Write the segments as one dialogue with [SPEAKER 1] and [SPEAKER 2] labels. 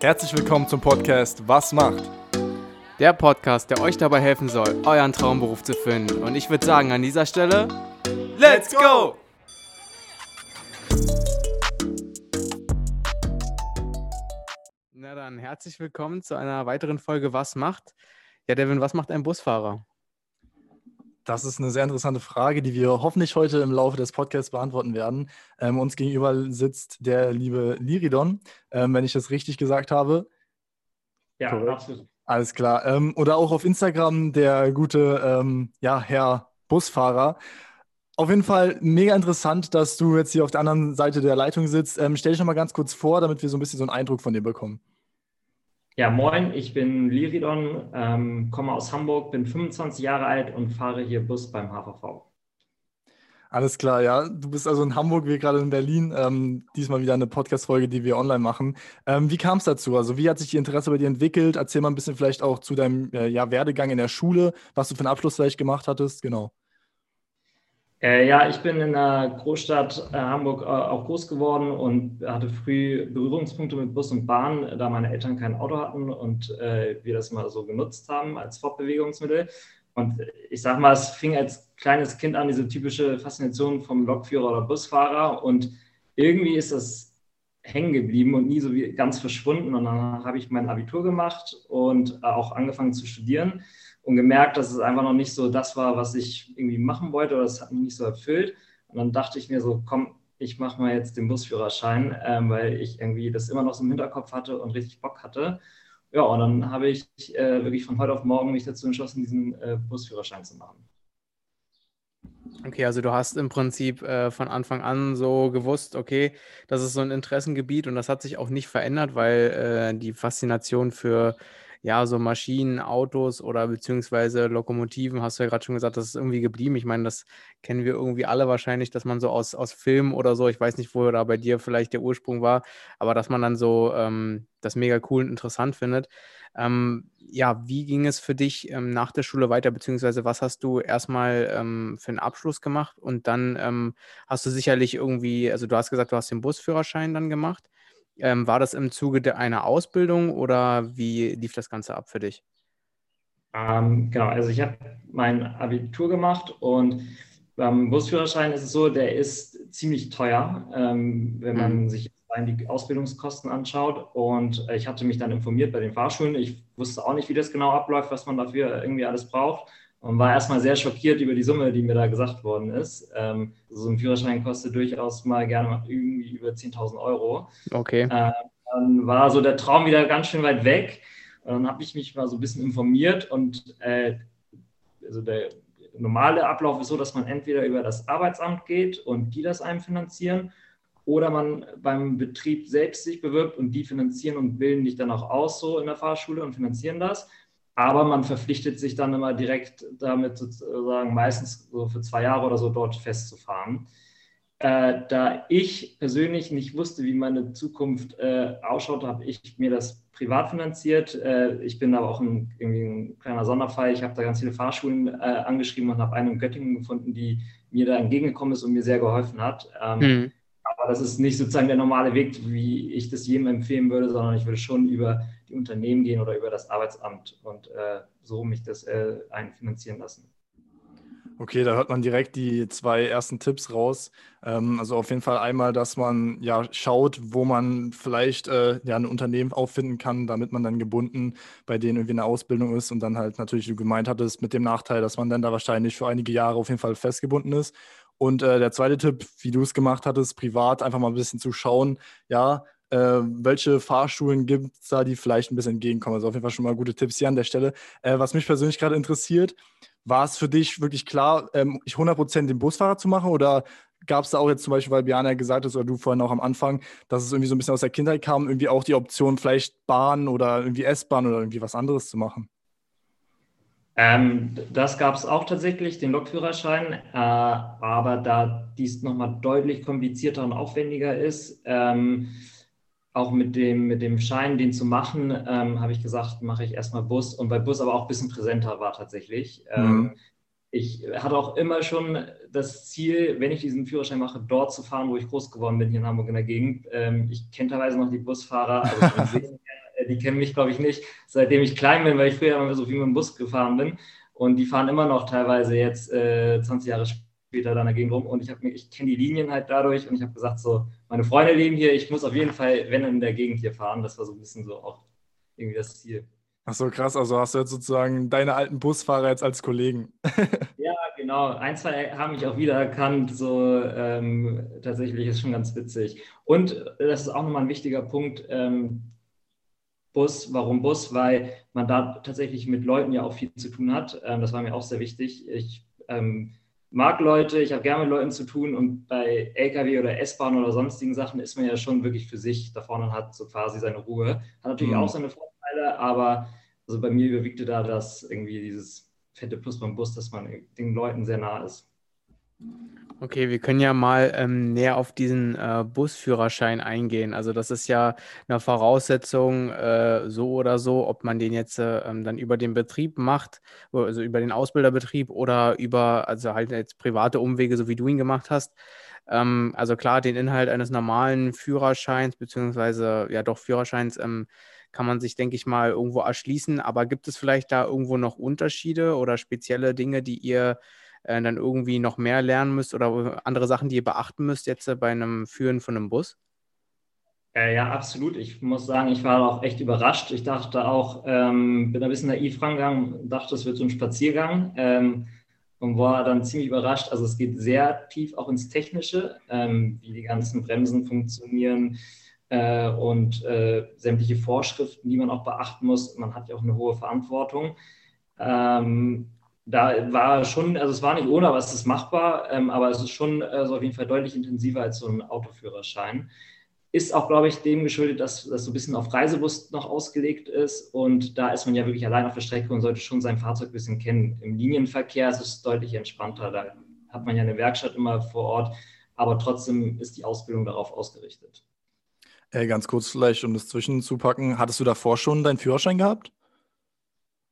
[SPEAKER 1] Herzlich willkommen zum Podcast Was macht?
[SPEAKER 2] Der Podcast, der euch dabei helfen soll, euren Traumberuf zu finden. Und ich würde sagen, an dieser Stelle,
[SPEAKER 1] Let's go!
[SPEAKER 2] Na dann, herzlich willkommen zu einer weiteren Folge Was macht? Ja, Devin, was macht ein Busfahrer?
[SPEAKER 1] Das ist eine sehr interessante Frage, die wir hoffentlich heute im Laufe des Podcasts beantworten werden. Ähm, uns gegenüber sitzt der liebe Liridon, ähm, wenn ich das richtig gesagt habe.
[SPEAKER 3] Ja,
[SPEAKER 1] Korrekt.
[SPEAKER 3] absolut.
[SPEAKER 1] Alles klar. Ähm, oder auch auf Instagram der gute ähm, ja, Herr Busfahrer. Auf jeden Fall mega interessant, dass du jetzt hier auf der anderen Seite der Leitung sitzt. Ähm, stell dich noch mal ganz kurz vor, damit wir so ein bisschen so einen Eindruck von dir bekommen.
[SPEAKER 3] Ja, moin, ich bin Liridon, ähm, komme aus Hamburg, bin 25 Jahre alt und fahre hier Bus beim HVV.
[SPEAKER 1] Alles klar, ja. Du bist also in Hamburg, wir gerade in Berlin. Ähm, diesmal wieder eine Podcast-Folge, die wir online machen. Ähm, wie kam es dazu? Also, wie hat sich die Interesse bei dir entwickelt? Erzähl mal ein bisschen vielleicht auch zu deinem äh, ja, Werdegang in der Schule, was du für einen Abschluss vielleicht gemacht hattest. Genau.
[SPEAKER 3] Äh, ja, ich bin in der Großstadt äh, Hamburg äh, auch groß geworden und hatte früh Berührungspunkte mit Bus und Bahn, da meine Eltern kein Auto hatten und wir das mal so genutzt haben als Fortbewegungsmittel. Und ich sag mal, es fing als kleines Kind an, diese typische Faszination vom Lokführer oder Busfahrer. Und irgendwie ist das hängen geblieben und nie so wie ganz verschwunden. Und dann habe ich mein Abitur gemacht und äh, auch angefangen zu studieren und gemerkt, dass es einfach noch nicht so das war, was ich irgendwie machen wollte oder es hat mich nicht so erfüllt. Und dann dachte ich mir so, komm, ich mache mal jetzt den Busführerschein, ähm, weil ich irgendwie das immer noch so im Hinterkopf hatte und richtig Bock hatte. Ja, und dann habe ich äh, wirklich von heute auf morgen mich dazu entschlossen, diesen äh, Busführerschein zu machen.
[SPEAKER 2] Okay, also du hast im Prinzip äh, von Anfang an so gewusst, okay, das ist so ein Interessengebiet und das hat sich auch nicht verändert, weil äh, die Faszination für ja, so Maschinen, Autos oder beziehungsweise Lokomotiven, hast du ja gerade schon gesagt, das ist irgendwie geblieben. Ich meine, das kennen wir irgendwie alle wahrscheinlich, dass man so aus, aus Filmen oder so, ich weiß nicht, wo da bei dir vielleicht der Ursprung war, aber dass man dann so ähm, das mega cool und interessant findet. Ähm, ja, wie ging es für dich ähm, nach der Schule weiter, beziehungsweise was hast du erstmal ähm, für einen Abschluss gemacht und dann ähm, hast du sicherlich irgendwie, also du hast gesagt, du hast den Busführerschein dann gemacht. Ähm, war das im Zuge der, einer Ausbildung oder wie lief das Ganze ab für dich?
[SPEAKER 3] Ähm, genau, also ich habe mein Abitur gemacht und beim Busführerschein ist es so, der ist ziemlich teuer, ähm, wenn man
[SPEAKER 2] Mhm.
[SPEAKER 3] sich allein die Ausbildungskosten anschaut. Und äh, ich hatte mich dann informiert bei den Fahrschulen. Ich wusste auch nicht, wie das genau abläuft, was man dafür irgendwie alles braucht. Und war erstmal sehr schockiert über die Summe, die mir da gesagt worden ist. Ähm, so ein Führerschein kostet durchaus mal gerne mal irgendwie über 10.000 Euro.
[SPEAKER 2] Okay.
[SPEAKER 3] Äh, dann war so der Traum wieder ganz schön weit weg. Und dann habe ich mich mal so ein bisschen informiert und äh, also der normale Ablauf ist so, dass man entweder über das Arbeitsamt geht und die das einem finanzieren oder man beim Betrieb selbst sich bewirbt und die finanzieren und bilden dich dann auch aus so in der Fahrschule und finanzieren das. Aber man verpflichtet sich dann immer direkt damit sozusagen meistens so für zwei Jahre oder so dort festzufahren. Äh, da ich persönlich nicht wusste, wie meine Zukunft äh, ausschaut, habe ich mir das privat finanziert. Äh, ich bin aber auch ein, ein kleiner Sonderfall. Ich habe da ganz viele Fahrschulen äh, angeschrieben und habe eine in Göttingen gefunden, die mir da entgegengekommen ist und mir sehr geholfen hat. Ähm,
[SPEAKER 2] Mhm.
[SPEAKER 3] aber das ist nicht sozusagen der normale Weg, wie ich das jedem empfehlen würde, sondern ich würde schon über Unternehmen gehen oder über das Arbeitsamt und äh, so mich das äh, einfinanzieren lassen.
[SPEAKER 1] Okay, da hört man direkt die zwei ersten Tipps raus. Ähm, also auf jeden Fall einmal, dass man ja schaut, wo man vielleicht äh, ja ein Unternehmen auffinden kann, damit man dann gebunden bei denen irgendwie eine Ausbildung ist und dann halt natürlich, wie du gemeint hattest, mit dem Nachteil, dass man dann da wahrscheinlich für einige Jahre auf jeden Fall festgebunden ist. Und äh, der zweite Tipp, wie du es gemacht hattest, privat einfach mal ein bisschen zu schauen, ja, äh, welche Fahrschulen gibt es da, die vielleicht ein bisschen entgegenkommen. Also auf jeden Fall schon mal gute Tipps hier an der Stelle. Äh, was mich persönlich gerade interessiert, war es für dich wirklich klar, ähm, 100% den Busfahrer zu machen oder gab es da auch jetzt zum Beispiel, weil Biana gesagt hast oder du vorhin auch am Anfang, dass es irgendwie so ein bisschen aus der Kindheit kam, irgendwie auch die Option vielleicht Bahn oder irgendwie S-Bahn oder irgendwie was anderes zu machen?
[SPEAKER 3] Ähm, das gab es auch tatsächlich, den Lokführerschein, äh, aber da dies nochmal deutlich komplizierter und aufwendiger ist, ähm, auch mit dem, mit dem Schein, den zu machen, ähm, habe ich gesagt, mache ich erstmal Bus und weil Bus aber auch ein bisschen präsenter war tatsächlich. Ähm,
[SPEAKER 1] Mhm.
[SPEAKER 3] Ich hatte auch immer schon das Ziel, wenn ich diesen Führerschein mache, dort zu fahren, wo ich groß geworden bin, hier in Hamburg in der Gegend. Ähm, ich kenne teilweise noch die Busfahrer, also die kennen mich, glaube ich, nicht, seitdem ich klein bin, weil ich früher immer so viel mit dem Bus gefahren bin. Und die fahren immer noch teilweise jetzt äh, 20 Jahre später dann dagegen rum. Und ich, ich kenne die Linien halt dadurch und ich habe gesagt, so, meine Freunde leben hier, ich muss auf jeden Fall, wenn in der Gegend hier fahren. Das war so ein bisschen so auch irgendwie das Ziel.
[SPEAKER 1] Ach so, krass. Also hast du jetzt sozusagen deine alten Busfahrer jetzt als Kollegen.
[SPEAKER 3] ja, genau. Ein, zwei haben mich auch wieder erkannt. So ähm, tatsächlich ist schon ganz witzig. Und das ist auch nochmal ein wichtiger Punkt. Ähm, Bus, warum Bus? Weil man da tatsächlich mit Leuten ja auch viel zu tun hat. Ähm, das war mir auch sehr wichtig. Ich ähm, mag Leute, ich habe gerne mit Leuten zu tun und bei LKW oder S-Bahn oder sonstigen Sachen ist man ja schon wirklich für sich da vorne und hat so quasi seine Ruhe. Hat natürlich mhm. auch seine Vorteile aber also bei mir überwiegte da das irgendwie dieses fette Plus beim Bus, dass man den Leuten sehr nah ist.
[SPEAKER 2] Okay, wir können ja mal ähm, näher auf diesen äh, Busführerschein eingehen. Also das ist ja eine Voraussetzung äh, so oder so, ob man den jetzt äh, ähm, dann über den Betrieb macht, also über den Ausbilderbetrieb oder über, also halt jetzt private Umwege, so wie du ihn gemacht hast. Ähm, also klar, den Inhalt eines normalen Führerscheins, beziehungsweise ja doch Führerscheins, ähm, kann man sich, denke ich mal, irgendwo erschließen. Aber gibt es vielleicht da irgendwo noch Unterschiede oder spezielle Dinge, die ihr äh, dann irgendwie noch mehr lernen müsst oder andere Sachen, die ihr beachten müsst jetzt äh, bei einem Führen von einem Bus?
[SPEAKER 3] Äh, ja, absolut. Ich muss sagen, ich war auch echt überrascht. Ich dachte auch, ähm, bin ein bisschen naiv rangegangen, dachte, es wird so ein Spaziergang ähm, und war dann ziemlich überrascht. Also es geht sehr tief auch ins Technische, ähm, wie die ganzen Bremsen funktionieren, äh, und äh, sämtliche Vorschriften, die man auch beachten muss. Man hat ja auch eine hohe Verantwortung. Ähm, da war schon, also es war nicht ohne, aber es ist machbar, ähm, aber es ist schon also auf jeden Fall deutlich intensiver als so ein Autoführerschein. Ist auch, glaube ich, dem geschuldet, dass das so ein bisschen auf Reisebus noch ausgelegt ist und da ist man ja wirklich allein auf der Strecke und sollte schon sein Fahrzeug ein bisschen kennen. Im Linienverkehr ist es deutlich entspannter, da hat man ja eine Werkstatt immer vor Ort, aber trotzdem ist die Ausbildung darauf ausgerichtet.
[SPEAKER 1] Hey, ganz kurz vielleicht, um das zwischenzupacken. Hattest du davor schon deinen Führerschein gehabt?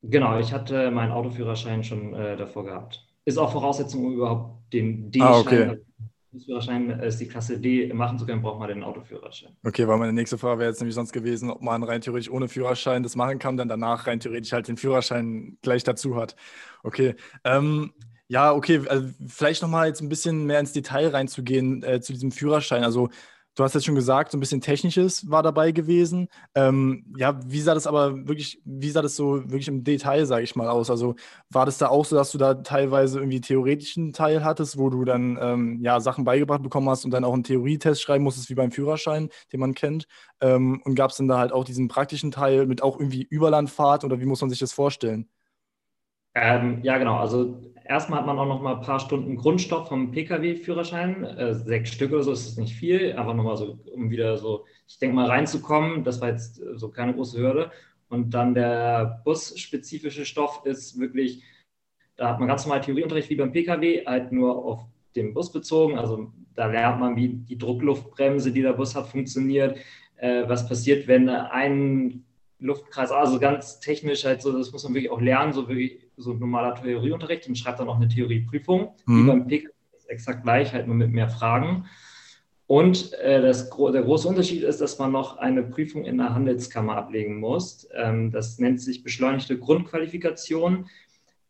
[SPEAKER 3] Genau, ich hatte meinen Autoführerschein schon äh, davor gehabt. Ist auch Voraussetzung, um überhaupt den D-Schein, ah, okay. Also Führerschein äh, ist die Klasse D machen zu können, braucht man den Autoführerschein.
[SPEAKER 1] Okay, weil meine nächste Frage wäre jetzt nämlich sonst gewesen, ob man rein theoretisch ohne Führerschein das machen kann, dann danach rein theoretisch halt den Führerschein gleich dazu hat. Okay. Ähm, ja, okay, also vielleicht nochmal jetzt ein bisschen mehr ins Detail reinzugehen äh, zu diesem Führerschein. Also Du hast jetzt schon gesagt, so ein bisschen Technisches war dabei gewesen. Ähm, ja, wie sah das aber wirklich, wie sah das so wirklich im Detail, sage ich mal, aus? Also war das da auch so, dass du da teilweise irgendwie theoretischen Teil hattest, wo du dann ähm, ja Sachen beigebracht bekommen hast und dann auch einen Theorietest schreiben musstest, wie beim Führerschein, den man kennt? Ähm, und gab es dann da halt auch diesen praktischen Teil mit auch irgendwie Überlandfahrt oder wie muss man sich das vorstellen?
[SPEAKER 3] Ähm, ja, genau. Also erstmal hat man auch noch mal ein paar Stunden Grundstoff vom Pkw-Führerschein, äh, sechs Stück oder so, ist das nicht viel, einfach nochmal so, um wieder so, ich denke mal reinzukommen. Das war jetzt äh, so keine große Hürde. Und dann der busspezifische Stoff ist wirklich, da hat man ganz normal Theorieunterricht wie beim Pkw, halt nur auf den Bus bezogen. Also da lernt man, wie die Druckluftbremse, die der Bus hat, funktioniert. Äh, was passiert, wenn ein Luftkreis, also ganz technisch halt so, das muss man wirklich auch lernen, so wirklich so ein normaler Theorieunterricht und schreibt dann auch eine Theorieprüfung. Mhm. Wie beim PK ist exakt gleich, halt nur mit mehr Fragen. Und äh, das, der große Unterschied ist, dass man noch eine Prüfung in der Handelskammer ablegen muss. Ähm, das nennt sich beschleunigte Grundqualifikation.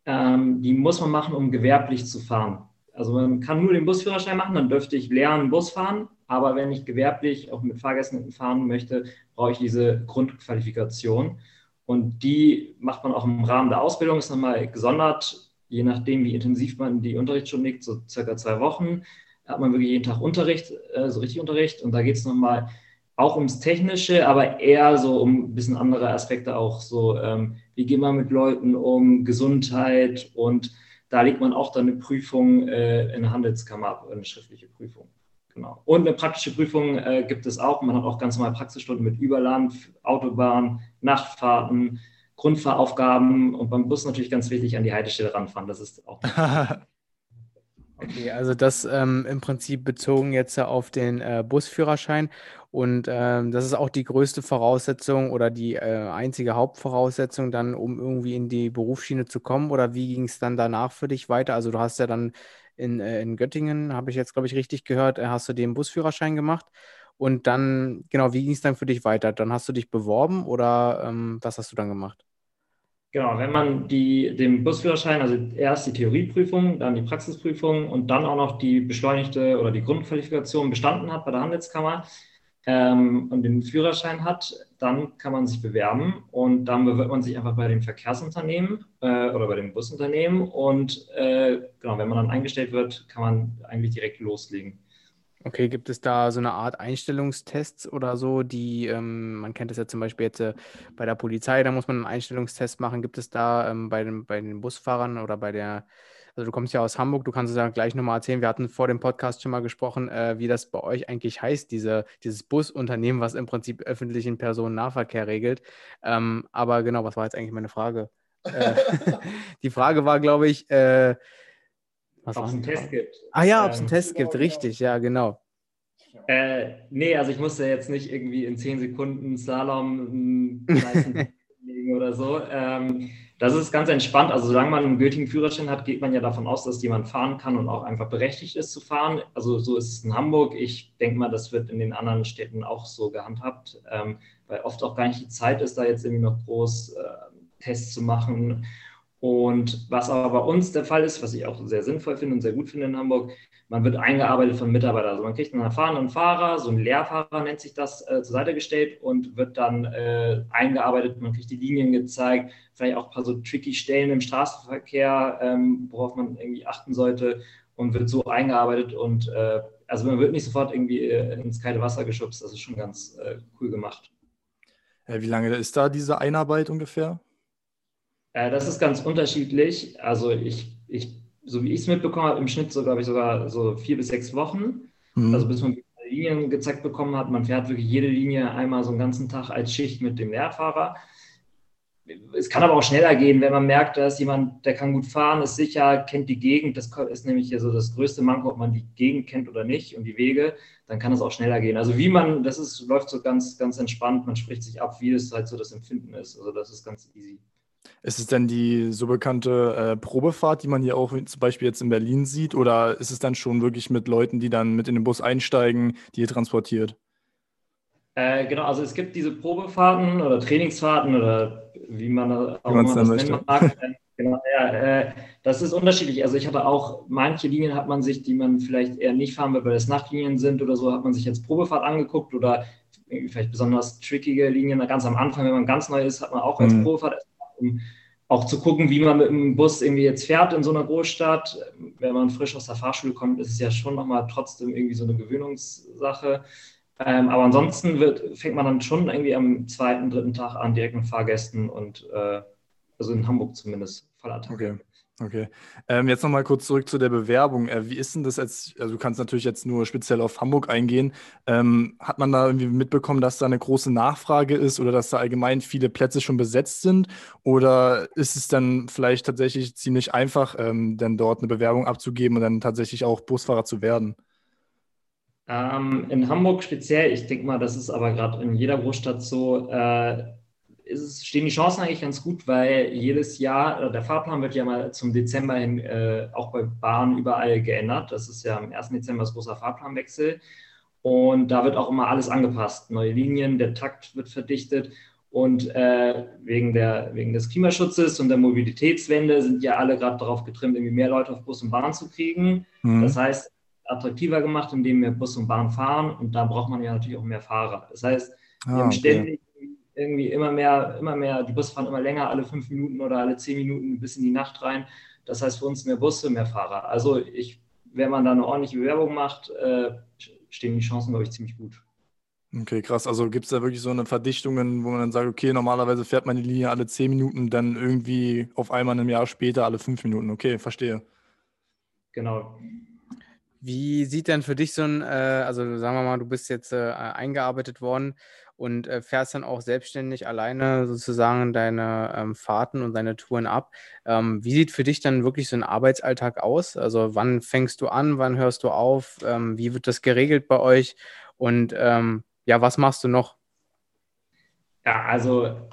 [SPEAKER 3] Ähm, die muss man machen, um gewerblich zu fahren. Also man kann nur den Busführerschein machen, dann dürfte ich lernen, Bus fahren. Aber wenn ich gewerblich auch mit Fahrgästen fahren möchte, brauche ich diese Grundqualifikation. Und die macht man auch im Rahmen der Ausbildung, ist nochmal gesondert, je nachdem, wie intensiv man die Unterrichtsstunde legt, so circa zwei Wochen, hat man wirklich jeden Tag Unterricht, äh, so richtig Unterricht. Und da geht es nochmal auch ums Technische, aber eher so um ein bisschen andere Aspekte auch, so ähm, wie geht man mit Leuten um, Gesundheit und da legt man auch dann eine Prüfung äh, in der Handelskammer ab, eine schriftliche Prüfung. Genau. Und eine praktische Prüfung äh, gibt es auch. Man hat auch ganz normal Praxisstunden mit Überland, Autobahn, Nachtfahrten, Grundfahraufgaben und beim Bus natürlich ganz wichtig an die Haltestelle ranfahren. Das ist auch.
[SPEAKER 2] okay, also das ähm, im Prinzip bezogen jetzt auf den äh, Busführerschein. Und ähm, das ist auch die größte Voraussetzung oder die äh, einzige Hauptvoraussetzung dann, um irgendwie in die Berufsschiene zu kommen. Oder wie ging es dann danach für dich weiter? Also du hast ja dann in, äh, in Göttingen, habe ich jetzt, glaube ich, richtig gehört, äh, hast du den Busführerschein gemacht. Und dann, genau, wie ging es dann für dich weiter? Dann hast du dich beworben oder ähm, was hast du dann gemacht?
[SPEAKER 3] Genau, wenn man die, den Busführerschein, also erst die Theorieprüfung, dann die Praxisprüfung und dann auch noch die beschleunigte oder die Grundqualifikation bestanden hat bei der Handelskammer ähm, und den Führerschein hat, dann kann man sich bewerben und dann bewirbt man sich einfach bei dem Verkehrsunternehmen äh, oder bei dem Busunternehmen und äh, genau, wenn man dann eingestellt wird, kann man eigentlich direkt loslegen.
[SPEAKER 2] Okay, gibt es da so eine Art Einstellungstests oder so, die, ähm, man kennt das ja zum Beispiel jetzt äh, bei der Polizei, da muss man einen Einstellungstest machen. Gibt es da ähm, bei, den, bei den Busfahrern oder bei der, also du kommst ja aus Hamburg, du kannst es ja gleich nochmal erzählen. Wir hatten vor dem Podcast schon mal gesprochen, äh, wie das bei euch eigentlich heißt, diese, dieses Busunternehmen, was im Prinzip öffentlichen Personennahverkehr regelt. Ähm, aber genau, was war jetzt eigentlich meine Frage? Äh, die Frage war, glaube ich, äh,
[SPEAKER 3] was ob es einen Test gibt.
[SPEAKER 2] Ah ja, ob es einen ähm, Test gibt, richtig, ja, genau.
[SPEAKER 3] Äh, nee, also ich musste jetzt nicht irgendwie in 10 Sekunden Slalom legen oder so. Ähm, das ist ganz entspannt. Also solange man einen gültigen Führerschein hat, geht man ja davon aus, dass jemand fahren kann und auch einfach berechtigt ist zu fahren. Also so ist es in Hamburg. Ich denke mal, das wird in den anderen Städten auch so gehandhabt, ähm, weil oft auch gar nicht die Zeit ist, da jetzt irgendwie noch groß äh, Tests zu machen. Und was aber bei uns der Fall ist, was ich auch sehr sinnvoll finde und sehr gut finde in Hamburg, man wird eingearbeitet von Mitarbeitern. Also man kriegt einen erfahrenen Fahrer, so ein Lehrfahrer nennt sich das, äh, zur Seite gestellt und wird dann äh, eingearbeitet. Man kriegt die Linien gezeigt, vielleicht auch ein paar so tricky Stellen im Straßenverkehr, ähm, worauf man irgendwie achten sollte und wird so eingearbeitet. Und äh, also man wird nicht sofort irgendwie äh, ins kalte Wasser geschubst. Das ist schon ganz äh, cool gemacht.
[SPEAKER 1] Wie lange ist da diese Einarbeit ungefähr?
[SPEAKER 3] Äh, das ist ganz unterschiedlich. Also ich, ich so wie ich es mitbekommen habe, im Schnitt so, glaube ich, sogar so vier bis sechs Wochen. Mhm. Also bis man Linien gezeigt bekommen hat. Man fährt wirklich jede Linie einmal so einen ganzen Tag als Schicht mit dem Lehrfahrer. Es kann aber auch schneller gehen, wenn man merkt, da ist jemand, der kann gut fahren, ist sicher, kennt die Gegend. Das ist nämlich hier so das größte Manko, ob man die Gegend kennt oder nicht und die Wege, dann kann es auch schneller gehen. Also wie man, das ist, läuft so ganz, ganz entspannt, man spricht sich ab, wie es halt so das Empfinden ist. Also das ist ganz easy.
[SPEAKER 1] Ist es denn die so bekannte äh, Probefahrt, die man hier auch zum Beispiel jetzt in Berlin sieht? Oder ist es dann schon wirklich mit Leuten, die dann mit in den Bus einsteigen, die ihr transportiert?
[SPEAKER 3] Äh, genau, also es gibt diese Probefahrten oder Trainingsfahrten oder wie man auch wie immer das möchte. nennen mag. Äh, genau, ja, äh, das ist unterschiedlich. Also ich hatte auch, manche Linien hat man sich, die man vielleicht eher nicht fahren will, weil es Nachtlinien sind oder so, hat man sich jetzt Probefahrt angeguckt oder vielleicht besonders trickige Linien. Ganz am Anfang, wenn man ganz neu ist, hat man auch als mhm. Probefahrt um auch zu gucken, wie man mit dem Bus irgendwie jetzt fährt in so einer Großstadt. Wenn man frisch aus der Fahrschule kommt, ist es ja schon nochmal trotzdem irgendwie so eine Gewöhnungssache. Ähm, aber ansonsten wird, fängt man dann schon irgendwie am zweiten, dritten Tag an, direkt mit Fahrgästen und äh, also in Hamburg zumindest
[SPEAKER 1] Vollattacke. Okay. Okay. Ähm, jetzt nochmal kurz zurück zu der Bewerbung. Äh, wie ist denn das jetzt? Also, du kannst natürlich jetzt nur speziell auf Hamburg eingehen. Ähm, hat man da irgendwie mitbekommen, dass da eine große Nachfrage ist oder dass da allgemein viele Plätze schon besetzt sind? Oder ist es dann vielleicht tatsächlich ziemlich einfach, ähm, dann dort eine Bewerbung abzugeben und dann tatsächlich auch Busfahrer zu werden?
[SPEAKER 3] Ähm, in Hamburg speziell, ich denke mal, das ist aber gerade in jeder Großstadt so. Äh, es, stehen die Chancen eigentlich ganz gut, weil jedes Jahr, äh, der Fahrplan wird ja mal zum Dezember hin äh, auch bei Bahnen überall geändert. Das ist ja am 1. Dezember das große Fahrplanwechsel. Und da wird auch immer alles angepasst. Neue Linien, der Takt wird verdichtet. Und äh, wegen, der, wegen des Klimaschutzes und der Mobilitätswende sind ja alle gerade darauf getrimmt, irgendwie mehr Leute auf Bus und Bahn zu kriegen. Mhm. Das heißt, attraktiver gemacht, indem wir Bus und Bahn fahren. Und da braucht man ja natürlich auch mehr Fahrer. Das heißt, wir ah, haben ständig irgendwie immer mehr, immer mehr, die Busse fahren immer länger, alle fünf Minuten oder alle zehn Minuten bis in die Nacht rein. Das heißt für uns mehr Busse, mehr Fahrer. Also ich, wenn man da eine ordentliche Bewerbung macht, äh, stehen die Chancen, glaube ich, ziemlich gut.
[SPEAKER 1] Okay, krass. Also gibt es da wirklich so eine Verdichtung, wo man dann sagt, okay, normalerweise fährt man die Linie alle zehn Minuten, dann irgendwie auf einmal ein Jahr später alle fünf Minuten. Okay, verstehe.
[SPEAKER 3] Genau.
[SPEAKER 2] Wie sieht denn für dich so ein, äh, also sagen wir mal, du bist jetzt äh, eingearbeitet worden, und äh, fährst dann auch selbstständig alleine sozusagen deine ähm, Fahrten und deine Touren ab. Ähm, wie sieht für dich dann wirklich so ein Arbeitsalltag aus? Also wann fängst du an, wann hörst du auf? Ähm, wie wird das geregelt bei euch? Und ähm, ja, was machst du noch?
[SPEAKER 3] Ja, also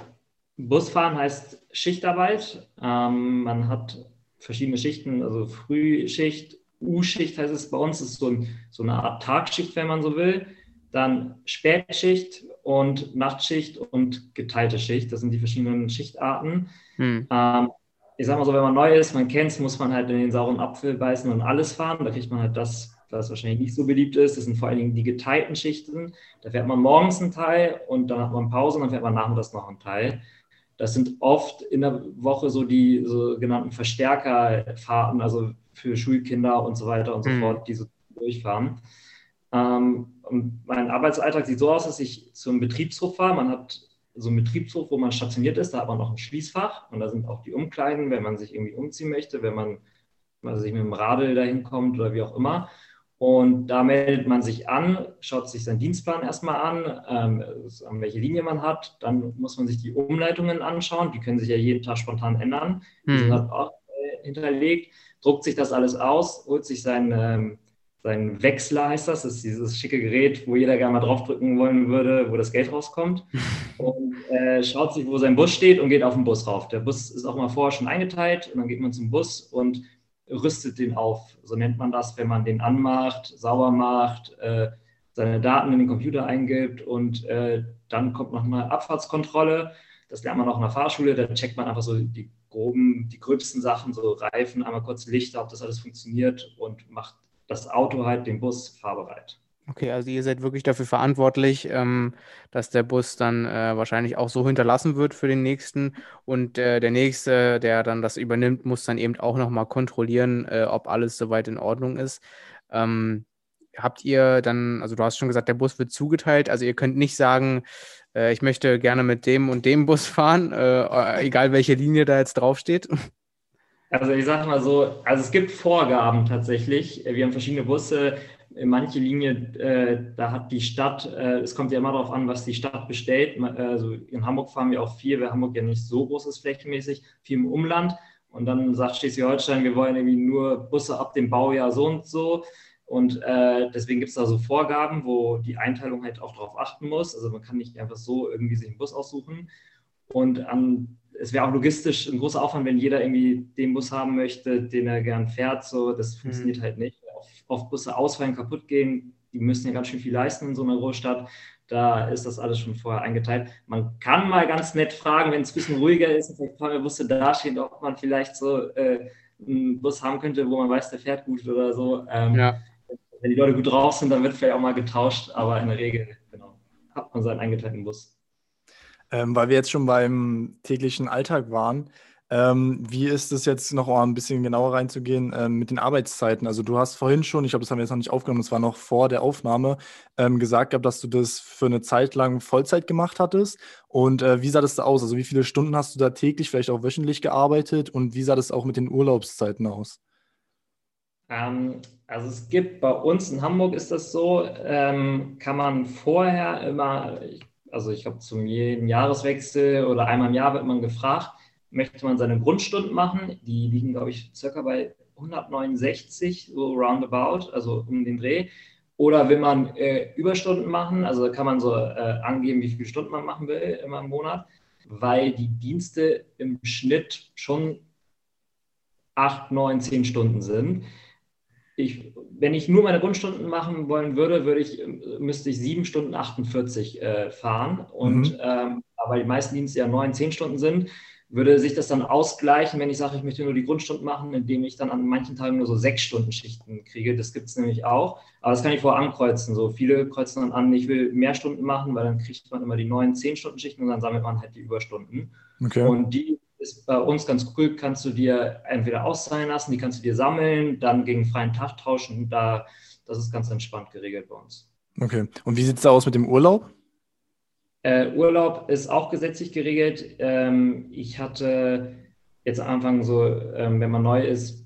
[SPEAKER 3] Busfahren heißt Schichtarbeit. Ähm, man hat verschiedene Schichten, also Frühschicht, U-Schicht heißt es bei uns, das ist so, ein, so eine Art Tagschicht, wenn man so will dann Spätschicht und Nachtschicht und geteilte Schicht. Das sind die verschiedenen Schichtarten. Hm. Ähm, ich sag mal so, wenn man neu ist, man kennt es, muss man halt in den sauren Apfel beißen und alles fahren. Da kriegt man halt das, was wahrscheinlich nicht so beliebt ist. Das sind vor allen Dingen die geteilten Schichten. Da fährt man morgens einen Teil und dann hat man Pause und dann fährt man nachmittags noch einen Teil. Das sind oft in der Woche so die sogenannten Verstärkerfahrten, also für Schulkinder und so weiter und so mhm. fort, die so durchfahren. Ähm, mein Arbeitsalltag sieht so aus, dass ich zum Betriebshof fahre. Man hat so einen Betriebshof, wo man stationiert ist, da hat man noch ein Schließfach und da sind auch die Umkleiden, wenn man sich irgendwie umziehen möchte, wenn man also sich mit dem Radl dahin kommt oder wie auch immer. Und da meldet man sich an, schaut sich seinen Dienstplan erstmal an, ähm, an welche Linie man hat. Dann muss man sich die Umleitungen anschauen. Die können sich ja jeden Tag spontan ändern. Die sind halt auch äh, hinterlegt. Druckt sich das alles aus, holt sich seinen, ähm, seinen Wechsler, heißt das. Das ist dieses schicke Gerät, wo jeder gerne mal draufdrücken wollen würde, wo das Geld rauskommt. Und äh, schaut sich, wo sein Bus steht und geht auf den Bus rauf. Der Bus ist auch mal vorher schon eingeteilt und dann geht man zum Bus und rüstet den auf. So nennt man das, wenn man den anmacht, sauber macht, äh, seine Daten in den Computer eingibt und äh, dann kommt noch eine Abfahrtskontrolle. Das lernt man auch in der Fahrschule. Da checkt man einfach so die groben, die gröbsten Sachen, so Reifen, einmal kurz Lichter, ob das alles funktioniert und macht das Auto halt, den Bus fahrbereit.
[SPEAKER 2] Okay, also ihr seid wirklich dafür verantwortlich, ähm, dass der Bus dann äh, wahrscheinlich auch so hinterlassen wird für den nächsten und äh, der nächste, der dann das übernimmt, muss dann eben auch nochmal kontrollieren, äh, ob alles soweit in Ordnung ist. Ähm, habt ihr dann, also du hast schon gesagt, der Bus wird zugeteilt, also ihr könnt nicht sagen, äh, ich möchte gerne mit dem und dem Bus fahren, äh, egal welche Linie da jetzt draufsteht.
[SPEAKER 3] Also ich sage mal so, also es gibt Vorgaben tatsächlich. Wir haben verschiedene Busse manche Linie, äh, da hat die Stadt, äh, es kommt ja immer darauf an, was die Stadt bestellt. Also in Hamburg fahren wir auch viel, weil Hamburg ja nicht so groß ist flächenmäßig, viel im Umland. Und dann sagt Schleswig-Holstein, wir wollen irgendwie nur Busse ab dem Baujahr so und so. Und äh, deswegen gibt es da so Vorgaben, wo die Einteilung halt auch darauf achten muss. Also man kann nicht einfach so irgendwie sich einen Bus aussuchen. Und an, es wäre auch logistisch ein großer Aufwand, wenn jeder irgendwie den Bus haben möchte, den er gern fährt. So, das mhm. funktioniert mhm. halt nicht oft Busse ausfallen, kaputt gehen. Die müssen ja ganz schön viel leisten in so einer Großstadt. Da ist das alles schon vorher eingeteilt. Man kann mal ganz nett fragen, wenn es ein bisschen ruhiger ist und vielleicht ein Busse dastehen, ob man vielleicht so äh, einen Bus haben könnte, wo man weiß, der fährt gut oder so. Ähm, ja. Wenn die Leute gut drauf sind, dann wird vielleicht auch mal getauscht, aber in der Regel genau, hat man seinen eingeteilten Bus.
[SPEAKER 1] Ähm, weil wir jetzt schon beim täglichen Alltag waren, ähm, wie ist es jetzt noch ein bisschen genauer reinzugehen ähm, mit den Arbeitszeiten? Also du hast vorhin schon, ich glaube, das haben wir jetzt noch nicht aufgenommen, das war noch vor der Aufnahme, ähm, gesagt gehabt, dass du das für eine Zeit lang Vollzeit gemacht hattest. Und äh, wie sah das da aus? Also wie viele Stunden hast du da täglich, vielleicht auch wöchentlich gearbeitet und wie sah das auch mit den Urlaubszeiten aus?
[SPEAKER 3] Ähm, also es gibt bei uns in Hamburg ist das so, ähm, kann man vorher immer, also ich glaube zum jeden Jahreswechsel oder einmal im Jahr wird man gefragt, möchte man seine Grundstunden machen. Die liegen, glaube ich, circa bei 169, so roundabout, also um den Dreh. Oder will man äh, Überstunden machen, also kann man so äh, angeben, wie viele Stunden man machen will immer im Monat, weil die Dienste im Schnitt schon 8, 9, 10 Stunden sind. Ich, wenn ich nur meine Grundstunden machen wollen würde, würde ich, müsste ich 7 Stunden 48 äh, fahren. Und mhm. ähm, aber die meisten Dienste ja 9, 10 Stunden sind, würde sich das dann ausgleichen, wenn ich sage, ich möchte nur die Grundstunden machen, indem ich dann an manchen Tagen nur so sechs Stunden Schichten kriege. Das gibt es nämlich auch. Aber das kann ich vorher ankreuzen. So viele kreuzen dann an, ich will mehr Stunden machen, weil dann kriegt man immer die neuen zehn Stunden Schichten und dann sammelt man halt die Überstunden. Okay. Und die ist bei uns ganz cool, kannst du dir entweder auszahlen lassen, die kannst du dir sammeln, dann gegen freien Tag tauschen. Da, das ist ganz entspannt geregelt bei uns.
[SPEAKER 1] Okay. Und wie sieht es da aus mit dem Urlaub?
[SPEAKER 3] Äh, Urlaub ist auch gesetzlich geregelt. Ähm, ich hatte jetzt am Anfang so, ähm, wenn man neu ist,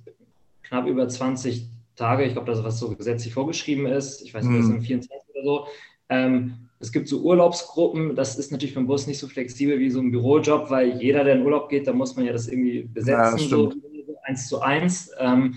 [SPEAKER 3] knapp über 20 Tage. Ich glaube, das ist, was so gesetzlich vorgeschrieben ist. Ich weiß nicht, das sind 24 oder so. Ähm, es gibt so Urlaubsgruppen. Das ist natürlich beim Bus nicht so flexibel wie so ein Bürojob, weil jeder, der in Urlaub geht, da muss man ja das irgendwie besetzen, ja, so eins zu eins. Ähm,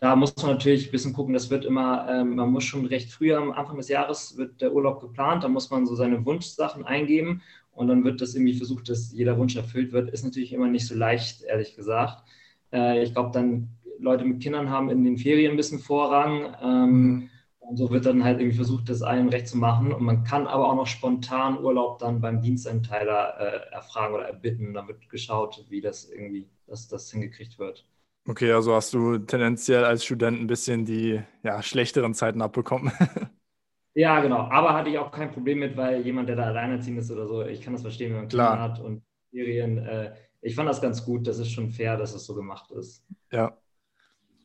[SPEAKER 3] da muss man natürlich ein bisschen gucken, das wird immer, ähm, man muss schon recht früh am Anfang des Jahres wird der Urlaub geplant, da muss man so seine Wunschsachen eingeben und dann wird das irgendwie versucht, dass jeder Wunsch erfüllt wird. Ist natürlich immer nicht so leicht, ehrlich gesagt. Äh, ich glaube, dann Leute mit Kindern haben in den Ferien ein bisschen Vorrang. Ähm, mhm. Und so wird dann halt irgendwie versucht, das allen recht zu machen. Und man kann aber auch noch spontan Urlaub dann beim Dienstenteiler äh, erfragen oder erbitten. Da wird geschaut, wie das irgendwie, dass das hingekriegt wird.
[SPEAKER 1] Okay, also hast du tendenziell als Student ein bisschen die ja, schlechteren Zeiten abbekommen.
[SPEAKER 3] ja, genau. Aber hatte ich auch kein Problem mit, weil jemand, der da alleinerziehend ist oder so, ich kann das verstehen, wenn man
[SPEAKER 1] Klar.
[SPEAKER 3] Kinder hat und Serien. Äh, ich fand das ganz gut. Das ist schon fair, dass es das so gemacht ist.
[SPEAKER 1] Ja.